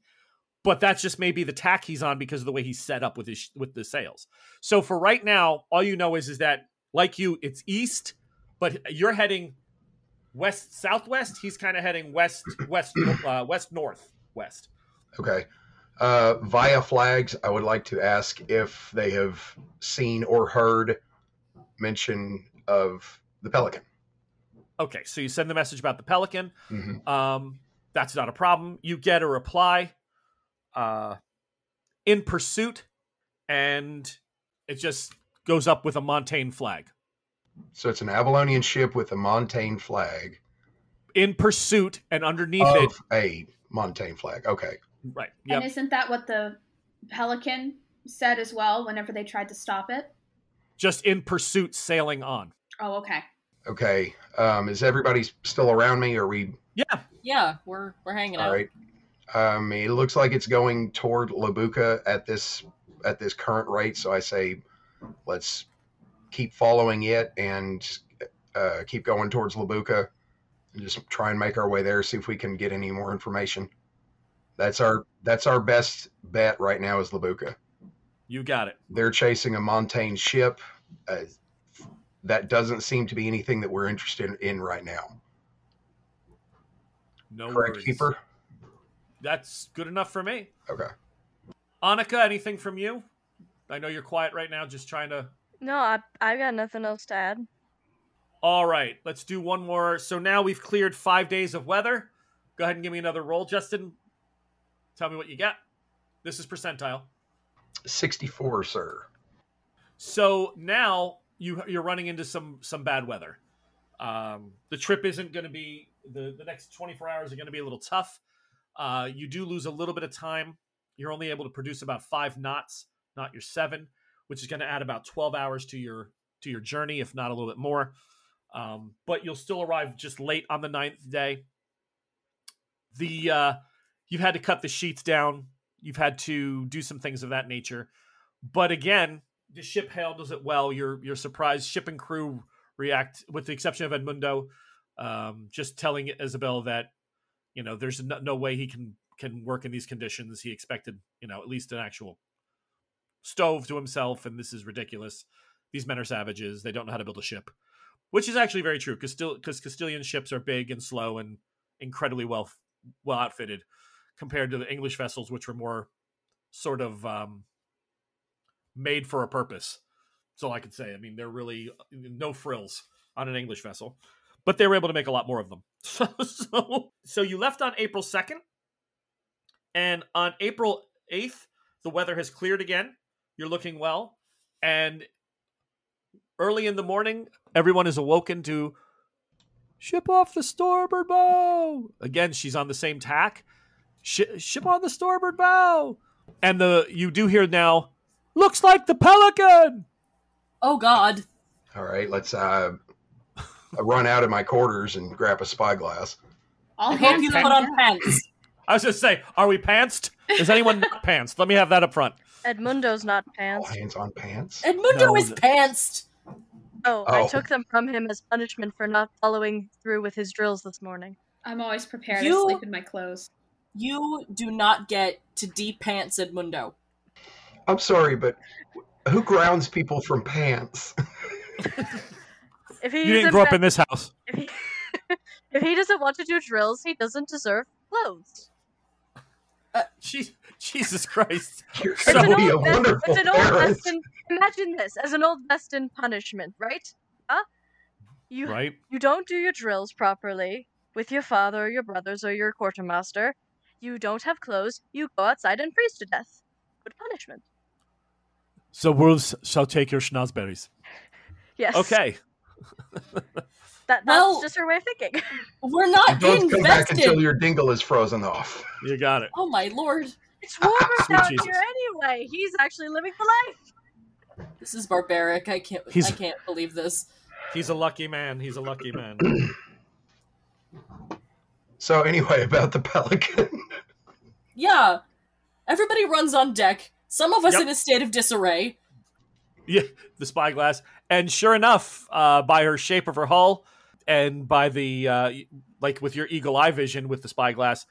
but that's just maybe the tack he's on because of the way he's set up with his with the sails. So for right now, all you know is is that like you, it's east, but you're heading west southwest. He's kind of heading west west uh, west north west. Okay. Uh, via flags, I would like to ask if they have seen or heard mention of the Pelican. Okay, so you send the message about the pelican. hmm Um, that's not a problem. You get a reply uh, in pursuit, and it just goes up with a Montaigne flag. So it's an Avalonian ship with a Montaigne flag In pursuit, and underneath it, of a Montaigne flag. Okay. right? And isn't that what the Pelican said as well whenever they tried to stop it. Just in pursuit, sailing on. Oh, okay. Okay. Um, is everybody still around me? Or are we Yeah. Yeah, we're we're hanging all out. right? Um, it looks like it's going toward La Bucca at this at this current rate. So I say, let's keep following it and uh, keep going towards La Bucca, and just try and make our way there. See if we can get any more information. That's our that's our best bet right now is La Bucca. You got it. They're chasing a Montaigne ship. Uh, that doesn't seem to be anything that we're interested in right now. No Correct, worries. keeper. That's good enough for me. Okay. Annika, anything from you? I know you're quiet right now, just trying to. No, I I got nothing else to add. All right, let's do one more. So now we've cleared five days of weather. Go ahead and give me another roll, Justin. Tell me what you get. This is percentile. 64, sir. So now you you're running into some some bad weather. Um, the trip isn't going to be the the next 24 hours are going to be a little tough. Uh, you do lose a little bit of time. You're only able to produce about five knots, not your seven, which is going to add about 12 hours to your to your journey, if not a little bit more. Um, but you'll still arrive just late on the ninth day. The uh, you've had to cut the sheets down. You've had to do some things of that nature. But again, the ship handles it well. You're you're surprised. Ship and crew react, with the exception of Edmundo, um, just telling Isabel that you know there's no, no way he can can work in these conditions. He expected you know at least an actual stove to himself, and this is ridiculous. These men are savages. They don't know how to build a ship, which is actually very true because Castilian ships are big and slow and incredibly well well outfitted compared to the English vessels, which were more sort of um, made for a purpose. That's all I can say. I mean, they're really no frills on an English vessel, but they were able to make a lot more of them. So, so, so you left on April 2nd, and on April 8th, the weather has cleared again. You're looking well, and early in the morning, everyone is awoken to ship off the starboard bow. Again, she's on the same tack. Sh- ship on the starboard bow, and the you do hear now. Looks like the Pelican. Oh God. All right, let's uh, run out of my quarters and grab a spyglass. I'll hands you put on pants. I was just say, are we pantsed? Is anyone not pantsed? Let me have that up front. Edmundo's not All pants. hands on pants. Edmundo No, is the- pantsed. Oh, I Oh. took them from him as punishment for not following through with his drills this morning. I'm always prepared You- to sleep in my clothes. You do not get to de-pants Edmundo. I'm sorry, but who grounds people from pants? If he You didn't grow up in this house. if he, if he doesn't want to do drills, he doesn't deserve clothes. Je- Jesus Christ. You're So- It's an be a old West- wonderful an old parent. Western. Imagine this as an old Western punishment, right? Huh? You Right? you don't do your drills properly with your father or your brothers or your quartermaster. You don't have clothes. You go outside and freeze to death. Good punishment. So wolves shall take your schnozberries. Yes. Okay. That, that's Well- just her way of thinking. We're not Don't come back until your dingle is frozen off. You got it. Oh my lord. It's warmer down Jesus. here anyway. He's actually living the life. This is barbaric. I can't He's- I can't believe this. He's a lucky man. He's a lucky man. So anyway, about the pelican. Yeah. Everybody runs on deck. Some of us Yep. in a state of disarray. yeah, the spyglass. And sure enough, uh, by her shape of her hull and by the, uh, like with your eagle eye vision with the spyglass,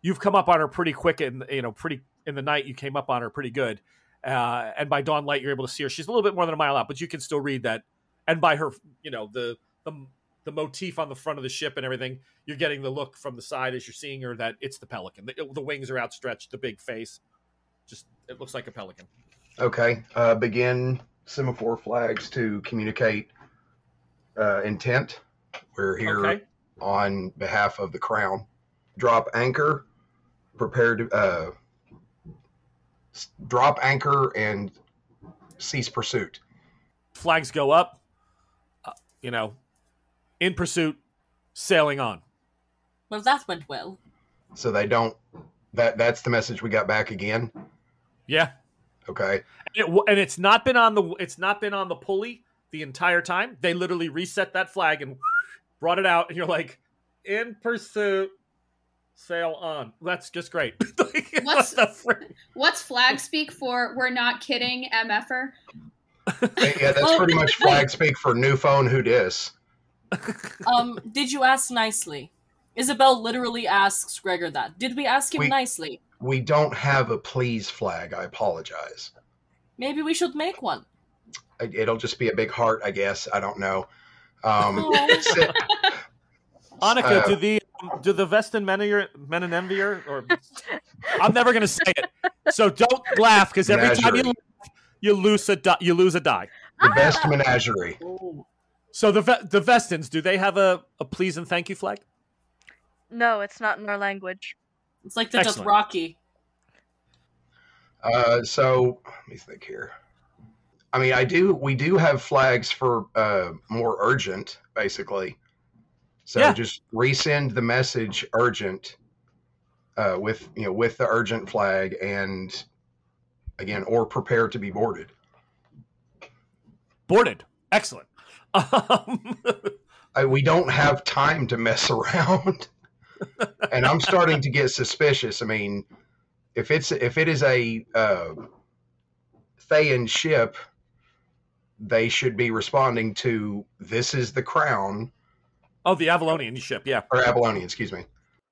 you've come up on her pretty quick and, you know, pretty in the night, you came up on her pretty good. Uh, and by dawn light, you're able to see her. She's a little bit more than a mile out, but you can still read that. And by her, you know, the, the, the motif on the front of the ship and everything, you're getting the look from the side as you're seeing her that it's the pelican. The, the wings are outstretched, the big face. Just, it looks like a pelican. Okay. Uh, begin semaphore flags to communicate uh, intent. We're here Okay. on behalf of the crown. Drop anchor. Prepare to uh, drop anchor and cease pursuit. flags go up, uh, you know, in pursuit, sailing on. Well, that went well. So they don't. That that's the message we got back again. Yeah, Okay. and, it, and it's not been on the it's not been on the pulley the entire time. They literally reset that flag and brought it out, and you're like, in pursuit, sail on. That's just great. Like, what What's- the? What's flag speak for? We're not kidding, MFer. Yeah, that's Well, pretty much flag speak for new phone. Who dis? Um, did you ask nicely? Isabel literally asks Gregor that. Did we ask him We- nicely? We don't have a please flag. I apologize. Maybe we should make one. It'll just be a big heart, I guess. I don't know. Um, si- Annika, Uh, do the do the Vestin Menenvier Menenvier or I'm never gonna say it. So don't laugh because every time you laugh, you lose a di- you lose a die. the best menagerie. So the Ve- the Vestins, do they have a, a please and thank you flag? No, it's not in our language. It's like the Excellent. Dothraki. Uh, so let me think here. I mean, I do. We do have flags for uh, more urgent, basically. So Yeah. just resend the message urgent uh, with you know with the urgent flag and again or prepare to be boarded. Boarded. Excellent. Um, I, we don't have time to mess around, and I'm starting to get suspicious. I mean, if it's if it is a uh, Théan ship, they should be responding to "This is the crown" oh, the Avalonian ship. Yeah, or Avalonian, excuse me.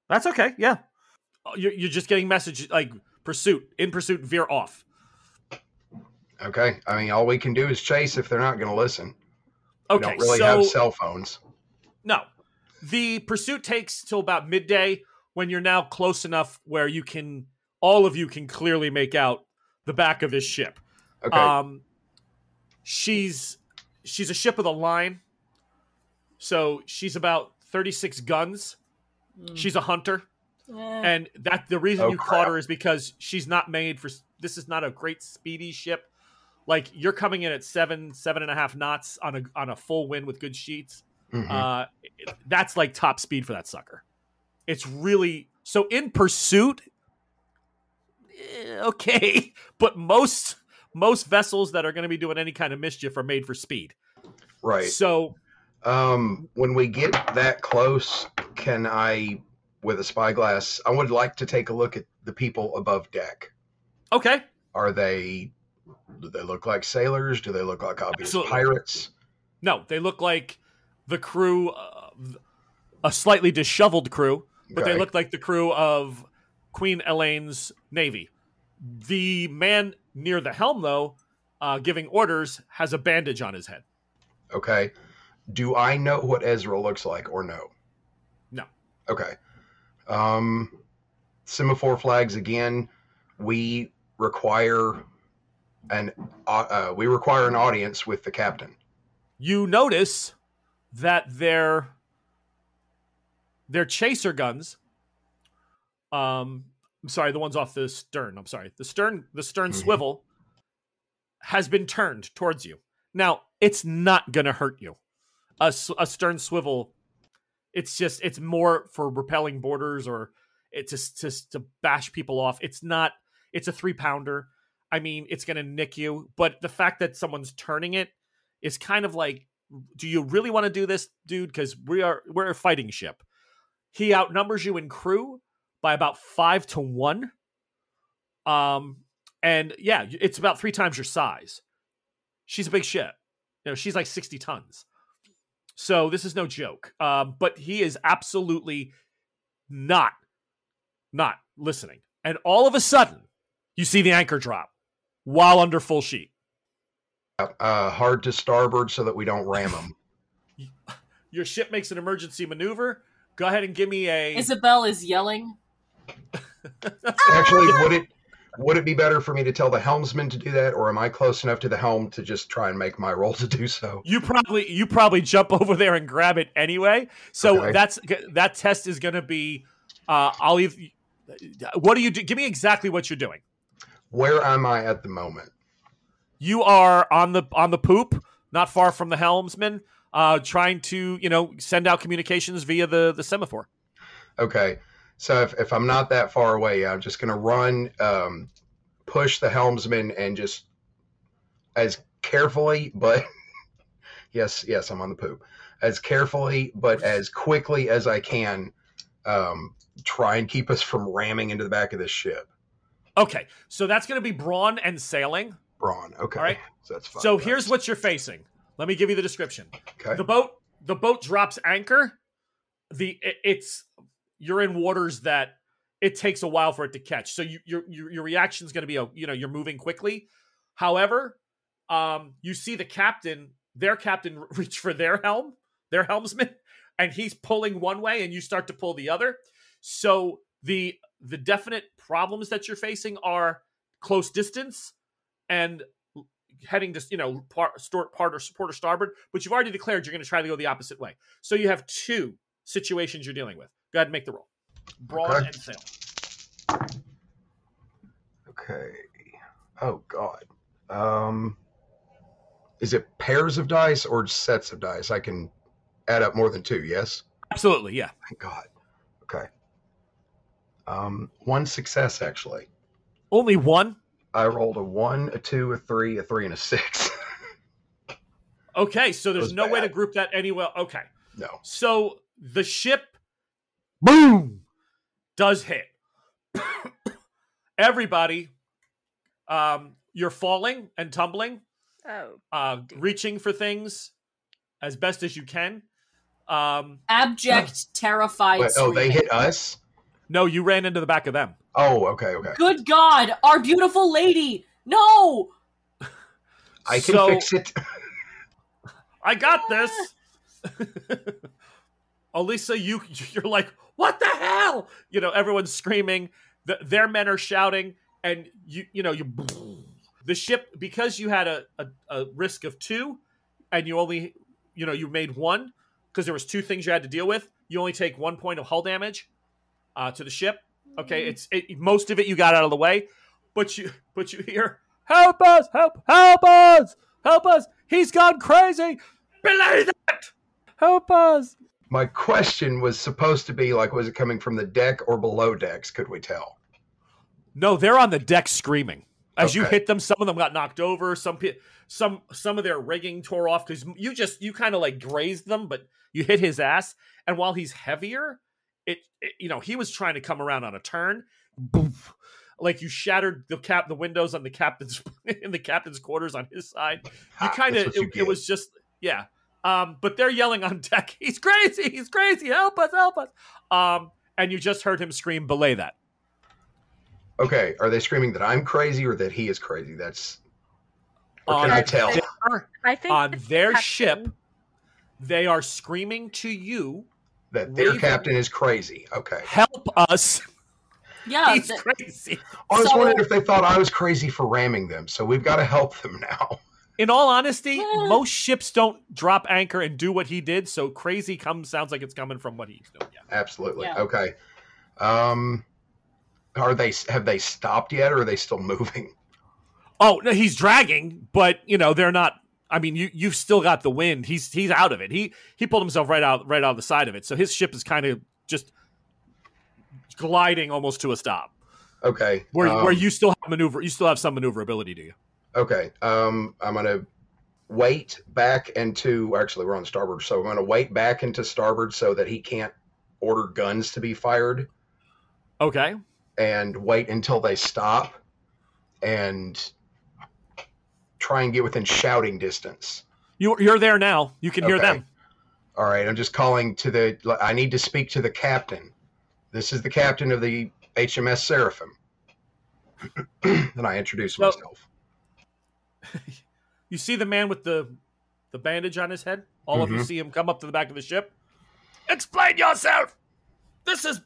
that's okay. Yeah, Oh, you're, you're just getting message like pursuit in pursuit veer off. Okay, I mean, all we can do is chase if they're not going to listen. We Okay, don't really so have cell phones. no, the pursuit takes till about midday when you're now close enough where you can all of you can clearly make out the back of this ship. Okay, Um, she's she's a ship of the line, so she's about thirty six guns. Mm. She's a hunter, Eh. and that the reason Oh, you caught her is because she's not made for. This is not a great speedy ship. Like you're coming in at seven seven and a half knots on a on a full wind with good sheets. Mhm. Uh, that's like top speed for that sucker. It's really so in pursuit. eh, Okay, but most most vessels that are going to be doing any kind of mischief are made for speed. right. So Um, when we get that close, can I, with a spyglass, I would like to take a look at the people above deck. okay, Are they? Do they look like sailors? Do they look like obvious Absolutely. pirates? no, they look like the crew, uh, a slightly disheveled crew, but they look like the crew of Queen Elaine's navy. The man near the helm, though, uh, giving orders, has a bandage on his head. Okay. Do I know what Ezra looks like or no? No. Okay. Um, semaphore flags again. We require an uh, uh, we require an audience with the captain. you notice that their their chaser guns um I'm sorry the ones off the stern I'm sorry. The stern the stern Mhm. swivel has been turned towards you. Now it's not gonna hurt you. A stern swivel it's just it's more for repelling borders or it's just, just to bash people off. It's not it's a three pounder i mean it's gonna nick you but the fact that someone's turning it is kind of like do you really want to do this dude? Because we are we're a fighting ship. He outnumbers you in crew by about five to one um and yeah it's about three times your size she's a big ship you know she's like 60 tons so this is no joke um but he is absolutely not not listening and all of a sudden you see the anchor drop while under full sheet Uh, hard to starboard so that we don't ram them. your ship makes an emergency maneuver. Go ahead and give me a. Isabel is yelling. Actually, would it would it be better for me to tell the helmsman to do that, or am I close enough to the helm to just try and make my roll to do so? you probably you probably jump over there and grab it anyway. So Okay. that's that test is going to be. Uh, I'll leave. What do you do? Give me exactly what you're doing. Where am I at the moment? You are on the on the poop, not far from the helmsman, uh, trying to you know send out communications via the the semaphore. Okay, so if, if I'm not that far away, I'm just going to run, um, push the helmsman and just as carefully, but yes, yes, I'm on the poop. As carefully, but as quickly as I can, um, try and keep us from ramming into the back of this ship. Okay, so that's going to be brawn and sailing. Brawn. Okay. All right. So that's fine. So here's what you're facing. Let me give you the description. Okay. The boat the boat drops anchor. The it- it's you're in waters that it takes a while for it to catch. So you, your your your reaction's going to be a you know you're moving quickly. However, um, you see the captain, their captain, reach for their helm, their helmsman, and he's pulling one way, and you start to pull the other. So the the definite problems that you're facing are close distance and heading to you know part, store, part or support or starboard. But you've already declared you're going to try to go the opposite way. So you have two situations you're dealing with. Go ahead and make the roll. Brawn Okay. and sail. Okay. Oh God. Um, is it pairs of dice or sets of dice? I can add up more than two. Yes. Absolutely, yeah. Thank God. Okay. Um, one success actually. Only one. I rolled a one, a two, a three, a three, and a six. Okay, so there's no way to group that anywhere. Okay, no. so the ship, boom, does hit. Everybody, um, you're falling and tumbling, Oh, uh, reaching for things as best as you can. Um, Abject, terrified. Wait, oh, they screaming. hit us. no, you ran into the back of them. Oh, okay, okay. Good God, our beautiful lady! No! I can So- fix it. I got this. Alisa, you you're like, what the hell? You know, everyone's screaming. The, their men are shouting, and you you know you the ship because you had a, a, a risk of two, and you only you know you made one because there was two things you had to deal with. You only take one point of hull damage uh, to the ship. Okay, it's it, most of it you got out of the way, but you but you hear help us, help, help us, help us. He's gone crazy. Belay that. Help us. My question was supposed to be like, was it coming from the deck or below decks? Could we tell? No, they're on the deck screaming. As you hit them, some of them got knocked over. Some some some of their rigging tore off because you just you kind of like grazed them, but you hit his ass. And while he's heavier, it, it you know he was trying to come around on a turn. Boof. Like you shattered the cap the windows on the captain's in the captain's quarters on his side. You kind of that's what you it, it was just yeah. Um, but they're yelling on deck. He's crazy. He's crazy. Help us! Help us! Um, and you just heard him scream, "Belay that!" Okay, are they screaming that I'm crazy or that he is crazy? That's or On can I tell? their- I think on their captain. ship, they are screaming to you, That their Raven. captain is crazy. Okay. "Help us! Yeah, He's th- crazy." I was So- wondering if they thought I was crazy for ramming them, so we've got to help them now. In all honesty, most ships don't drop anchor and do what he did. So crazy comes sounds like it's coming from what he's doing. Yeah. Absolutely. Yeah. Okay. Um, are they have they stopped yet, or are they still moving? Oh no, he's dragging, but you know they're not. I mean, you you've still got the wind. He's he's out of it. He he pulled himself right out right out of the side of it. So his ship is kind of just gliding almost to a stop. Okay. Where um, where you still have maneuver, you still have some maneuverability, do you? Okay. Um, I'm gonna wait back into. Actually, we're on starboard, so I'm gonna wait back into starboard so that he can't order guns to be fired, Okay. and wait until they stop, and try and get within shouting distance. You you're there now. You can hear Okay. them. All right. I'm just calling to the. I need to speak to the captain. This is the captain of the HMS Seraphim. and I introduce So- myself. You see the man with the the bandage on his head. All of you Mhm. see him come up to the back of the ship. Explain yourself. This is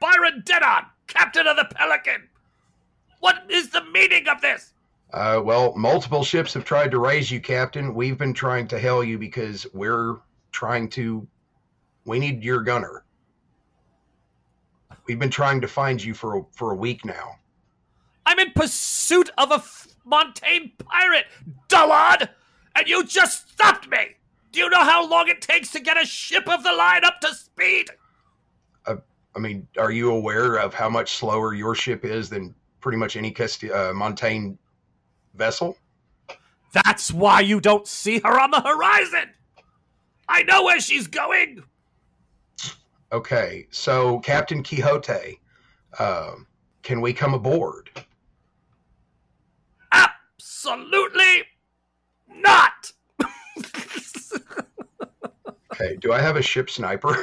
Byron Denon, captain of the Pelican. What is the meaning of this? Uh, well, multiple ships have tried to raise you, Captain. We've been trying to hail you because we're trying to. We need your gunner. We've been trying to find you for a, for a week now. I'm in pursuit of a F- Montaigne pirate, dullard, and you just stopped me. Do you know how long it takes to get a ship of the line up to speed? I mean, are you aware of how much slower your ship is than pretty much any Casti- uh, Montaigne vessel. That's why you don't see her on the horizon. I know where she's going. Okay, so Captain Quixote, um, can we come aboard? Absolutely not. Okay, do I have a ship sniper?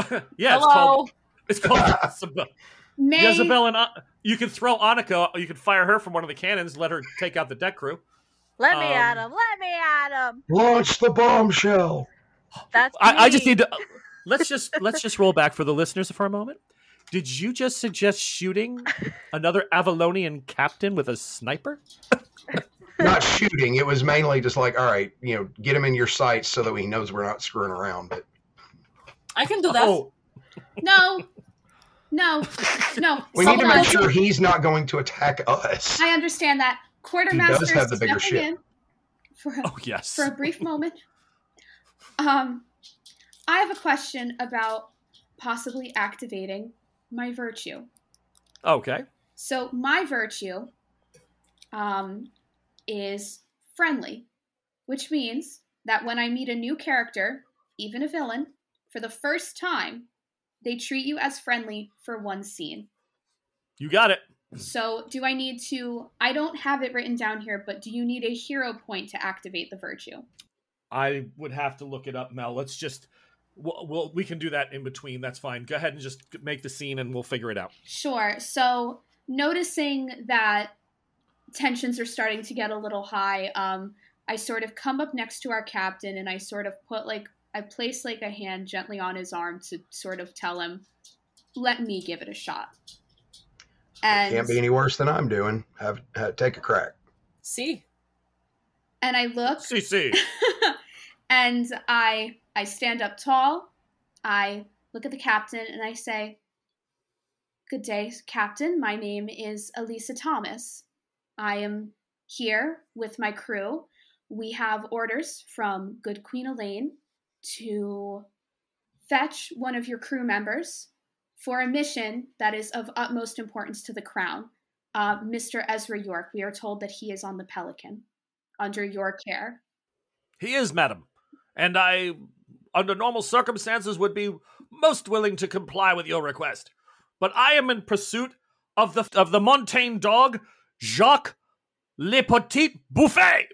yeah, it's Hello. called it's called Jezebel. May Jezebel and uh, you can throw Annika. You can fire her from one of the cannons. Let her take out the deck crew. Let me Um, at him. Let me at him. Launch the bombshell. That's I, I just need to let's just let's just roll back for the listeners for a moment. Did you just suggest shooting another Avalonian captain with a sniper? Not shooting. It was mainly just like, all right, you know, get him in your sights so that he knows we're not screwing around. But I can do that. Oh, no, no, no. we need to someone- make sure he's not going to attack us. I understand that quartermaster does have the bigger stepping ship. in for a, oh yes. for a brief moment. Um, I have a question about possibly activating my virtue. Okay. So my virtue um, is friendly, which means that when I meet a new character, even a villain, for the first time, they treat you as friendly for one scene. You got it. So, do I need to? I don't have it written down here, but do you need a hero point to activate the virtue? I would have to look it up, Mel. Let's just we'll, we'll can do that in between. That's fine. Go ahead and just make the scene, and we'll figure it out. Sure. So, noticing that tensions are starting to get a little high, um, I sort of come up next to our captain and I sort of put like, I place like a hand gently on his arm to sort of tell him, let me give it a shot. And, Can't be any worse than I'm doing. Have, have take a crack. See, and I look See, see. and I I stand up tall. I look at the captain and I say, "Good day, captain. My name is Elisa Thomas. I am here with my crew. We have orders from Good Queen Elaine to fetch one of your crew members for a mission that is of utmost importance to the crown. Uh, Mr. Ezra York. We are told that he is on the Pelican, under your care." He is, madam, and I, under normal circumstances, would be most willing to comply with your request. But I am in pursuit of the of the Montaigne dog, Jacques Le Petit Buffet.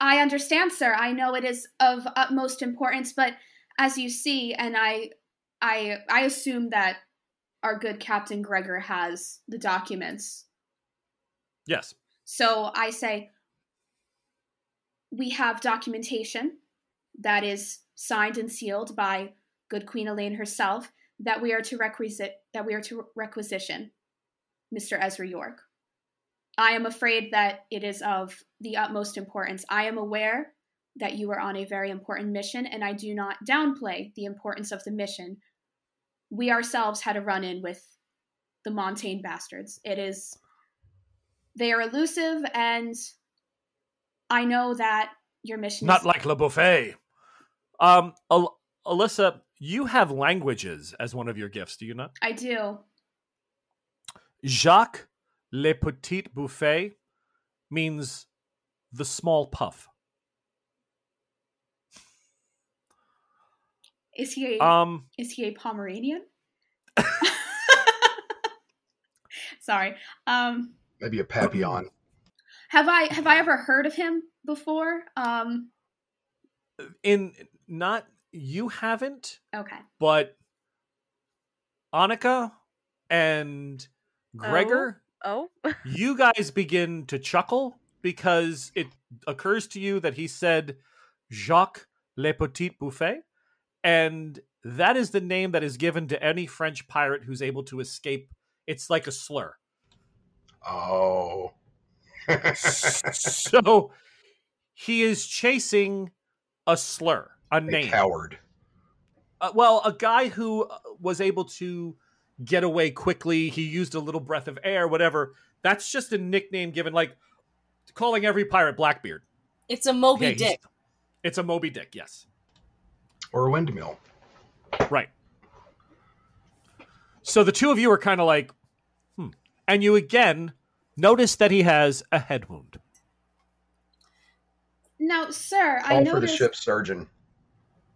I understand, sir. I know it is of utmost importance, but as you see, and I, I, I assume that our good Captain Gregor has the documents. Yes. So I say, we have documentation that is signed and sealed by good Queen Elaine herself that we are to requisite that we are to requisition Mr. Ezra York. I am afraid that it is of the utmost importance. I am aware that you are on a very important mission, and I do not downplay the importance of the mission. We ourselves had a run in with the Montaigne bastards. It is they are elusive, and I know that your mission Not is like Le Buffet. Um, Al- Alyssa, you have languages as one of your gifts, do you not? I do. Jacques Le Petit Buffet means the small puff. Is he a Um, is he a Pomeranian? Sorry. Um Maybe a Papillon. have I have I ever heard of him before? Um in not you haven't, okay. but Annika and Gregor, Oh, oh? you guys begin to chuckle because it occurs to you that he said Jacques Le Petit Buffet, and that is the name that is given to any French pirate who's able to escape. It's like a slur. Oh. so he is chasing a slur, a a name. coward. Uh, well, a guy who uh, was able to get away quickly. He used a little breath of air, whatever. That's just a nickname given, like calling every pirate Blackbeard. it's a Moby Yeah, Dick. It's a Moby Dick, yes. Or a windmill. Right. So the two of you are kind of like, hmm, and you again notice that he has a head wound. Now, sir, I Call for the noticed. ship's surgeon.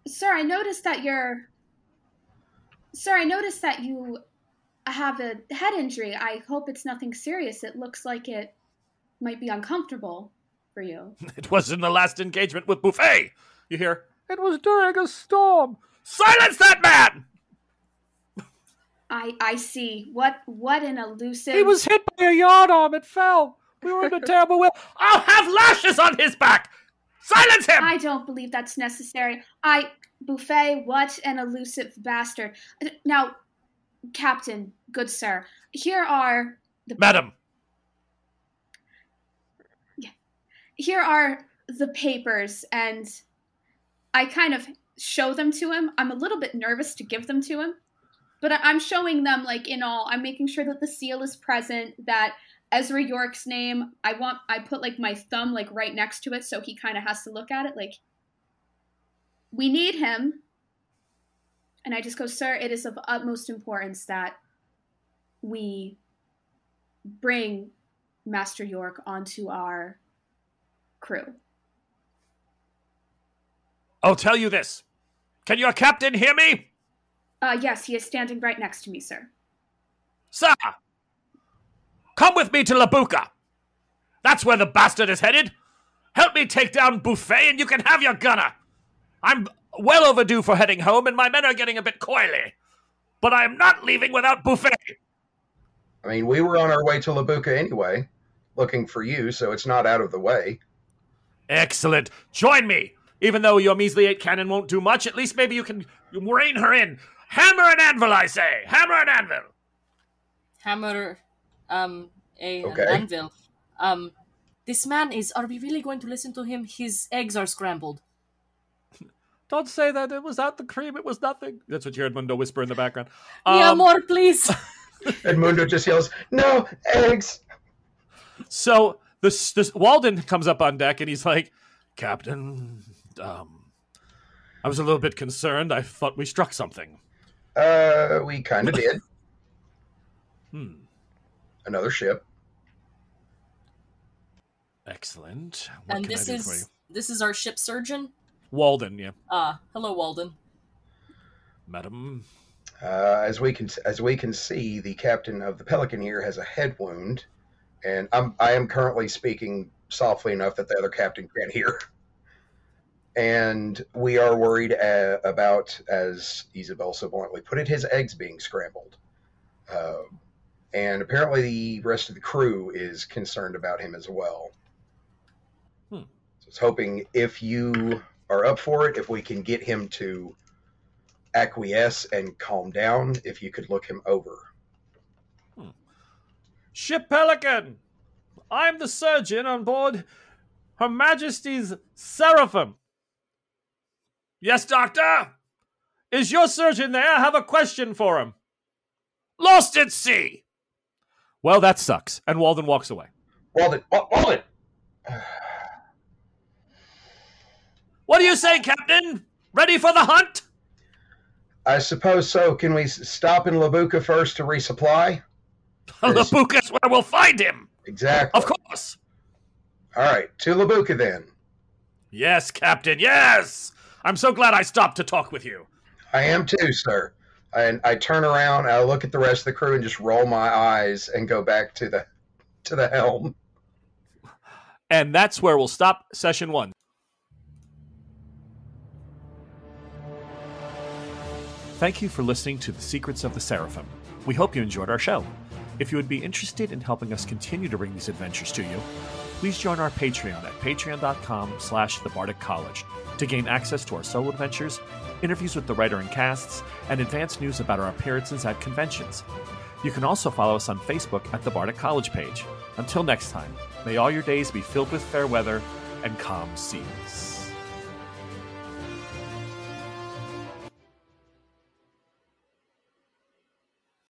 Sir, I noticed that you're. Sir, I noticed that you have a head injury. I hope it's nothing serious. It looks like it might be uncomfortable for you. It was in the last engagement with Buffet. You hear? It was during a storm. Silence that man! I I see. What what an elusive. He was hit by a yardarm. It fell. We were in a terrible way. I'll have lashes on his back. Silence him! I don't believe that's necessary. I Buffet, what an elusive bastard. Now, Captain, good sir, here are the Madam, here are the papers and I kind of show them to him. I'm a little bit nervous to give them to him, but I'm showing them like in all. I'm making sure that the seal is present, that Ezra York's name, I want I put like my thumb like right next to it so he kind of has to look at it like we need him. And I just go, "Sir, it is of utmost importance that we bring Master York onto our crew." I'll tell you this. Can your captain hear me? Uh, yes, he is standing right next to me, sir. Sir, come with me to La Bucca. That's where the bastard is headed. Help me take down Buffet and you can have your gunner. I'm well overdue for heading home and my men are getting a bit coily. But I am not leaving without Buffet. I mean, we were on our way to La Bucca anyway, looking for you, so it's not out of the way. Excellent. Join me. Even though your measly eight cannon won't do much, at least maybe you can rein her in. Hammer and anvil, I say. Hammer and anvil. Hammer, um, a an Okay. anvil. Um, this man is. Are we really going to listen to him? His eggs are scrambled. Don't say that it was out the cream. It was nothing. That's what you heard Mundo whisper in the background. yeah, Um, more, please. And Mundo just yells, "No eggs!" So this this Walden comes up on deck and he's like, Captain, um, I was a little bit concerned. I thought we struck something. Uh, we kind of did. Hmm. Another ship. Excellent. What and can I this do for you? is this is our ship surgeon. Walden, yeah, Ah, hello, Walden. madam. Uh, as we can as we can see, the captain of the Pelican here has a head wound, and I'm I am currently speaking softly enough that the other captain can't hear. And we are worried uh, about, as Isabel so bluntly put it, his eggs being scrambled. Uh, and apparently, the rest of the crew is concerned about him as well. Hmm. So I was hoping if you are up for it, if we can get him to acquiesce and calm down if you could look him over. Ship Pelican. I'm the surgeon on board Her Majesty's Seraphim. Yes, Doctor. Is your surgeon there? I have a question for him. Lost at sea. Well, that sucks. And Walden walks away. Walden, Wa- Walden! What do you say, Captain? Ready for the hunt? I suppose so. Can we stop in La Bucca first to resupply? La Bucca's where we'll find him. Exactly. Of course. All right, to La Bucca then. Yes, Captain, yes! I'm so glad I stopped to talk with you. I am too, sir. And I turn around, I look at the rest of the crew, and just roll my eyes and go back to the to the helm. And that's where we'll stop session one. Thank you for listening to The Secrets of the Seraphim. We hope you enjoyed our show. If you would be interested in helping us continue to bring these adventures to you, please join our Patreon at patreon.com slash the Bardic College to gain access to our solo adventures, interviews with the writer and casts, and advance news about our appearances at conventions. You can also follow us on Facebook at the Bardic College page. Until next time, may all your days be filled with fair weather and calm seas.